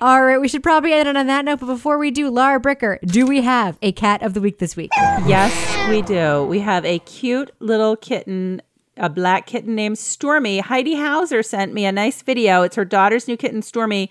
All right, we should probably end it on that note. But before we do, Laura Bricker, do we have a cat of the week this week? Yes, we do. We have a cute little kitten, a black kitten named Stormy. Heidi Hauser sent me a nice video. It's her daughter's new kitten, Stormy,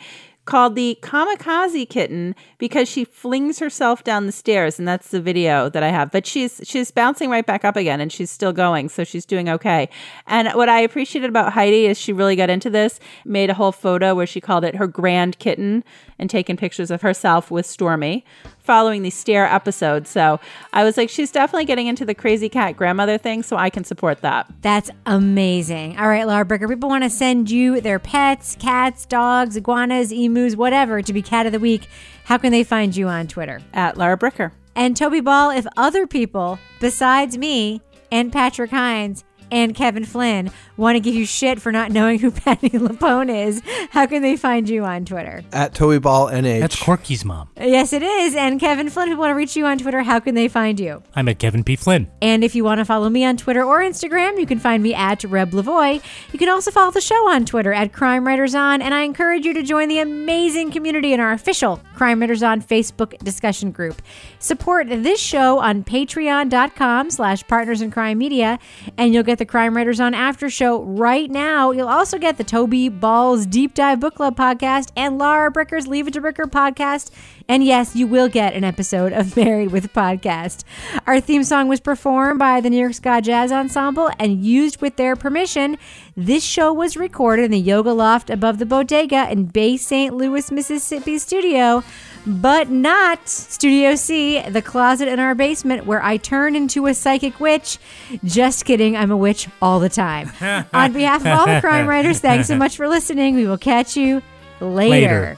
called the Kamikaze Kitten because she flings herself down the stairs, and that's the video that I have. But she's she's bouncing right back up again, and she's still going, so she's doing okay. And what I appreciated about Heidi is she really got into this, made a whole photo where she called it her grand kitten, and taken pictures of herself with Stormy following the stair episode. So I was like, she's definitely getting into the crazy cat grandmother thing, so I can support that. That's amazing. All right, Laura Bricker, people want to send you their pets, cats, dogs, iguanas, emus, whatever, to be cat of the week. How can they find you on Twitter? At Laura Bricker. And Toby Ball, if other people besides me and Patrick Hinds and Kevin Flynn want to give you shit for not knowing who Patti LuPone is, how can they find you on Twitter? At Toby Ball NH. That's Corky's mom. Yes, it is. And Kevin Flynn, who want to reach you on Twitter, how can they find you? I'm at Kevin P. Flynn. And if you want to follow me on Twitter or Instagram, you can find me at Reb Lavoie. You can also follow the show on Twitter at Crime Writers On, and I encourage you to join the amazing community in our official Crime Writers On Facebook discussion group. Support this show on patreon.com slash partners in crime media, and you'll get the Crime Writers On after show right now. You'll also get the Toby Balls Deep Dive Book Club podcast and Laura Bricker's Leave It to Bricker podcast. And yes, you will get an episode of Married with Podcast. Our theme song was performed by the New York Ska Jazz Ensemble and used with their permission. This show was recorded in the Yoga Loft above the Bodega in Bay St. Louis, Mississippi studio, but not Studio C, the closet in our basement where I turn into a psychic witch. Just kidding, I'm a witch all the time. On behalf of all the crime writers, thanks so much for listening. We will catch you later. Later.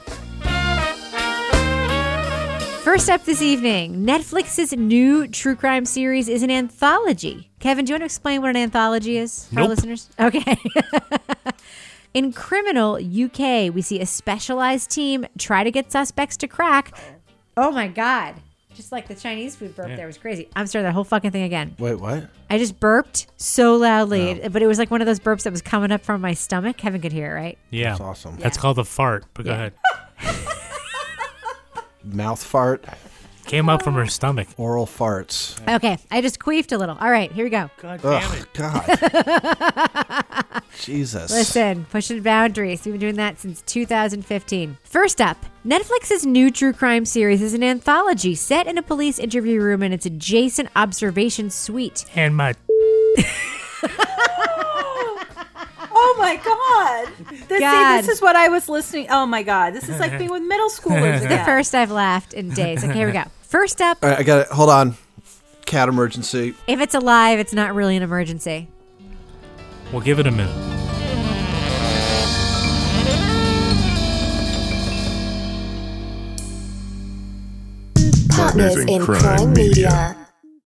First up this evening, Netflix's new true crime series is an anthology. Kevin, do you want to explain what an anthology is for our listeners? Okay. In Criminal UK, we see a specialized team try to get suspects to crack. Oh my God. Just like the Chinese food burp Yeah. there was crazy. I'm starting that whole fucking thing again. Wait, what? I just burped so loudly, oh. but it was like one of those burps that was coming up from my stomach. Kevin could hear it, right? Yeah. That's awesome. That's called a fart, but go ahead. Mouth fart. Came up from her stomach. Oral farts. Okay, I just queefed a little. All right, here we go. God damn Ugh, it. God. Jesus. Listen, pushing boundaries. We've been doing that since 2015. First up, Netflix's new true crime series is an anthology set in a police interview room and its adjacent observation suite. And my Oh my god! This, see, this is what I was listening. Oh my god! This is like being with middle schoolers the first I've laughed in days. Okay, here we go. First up, All right, I got it. Hold on. Cat emergency. if it's alive, it's not really an emergency. We'll give it a minute. Partners in Crime Media.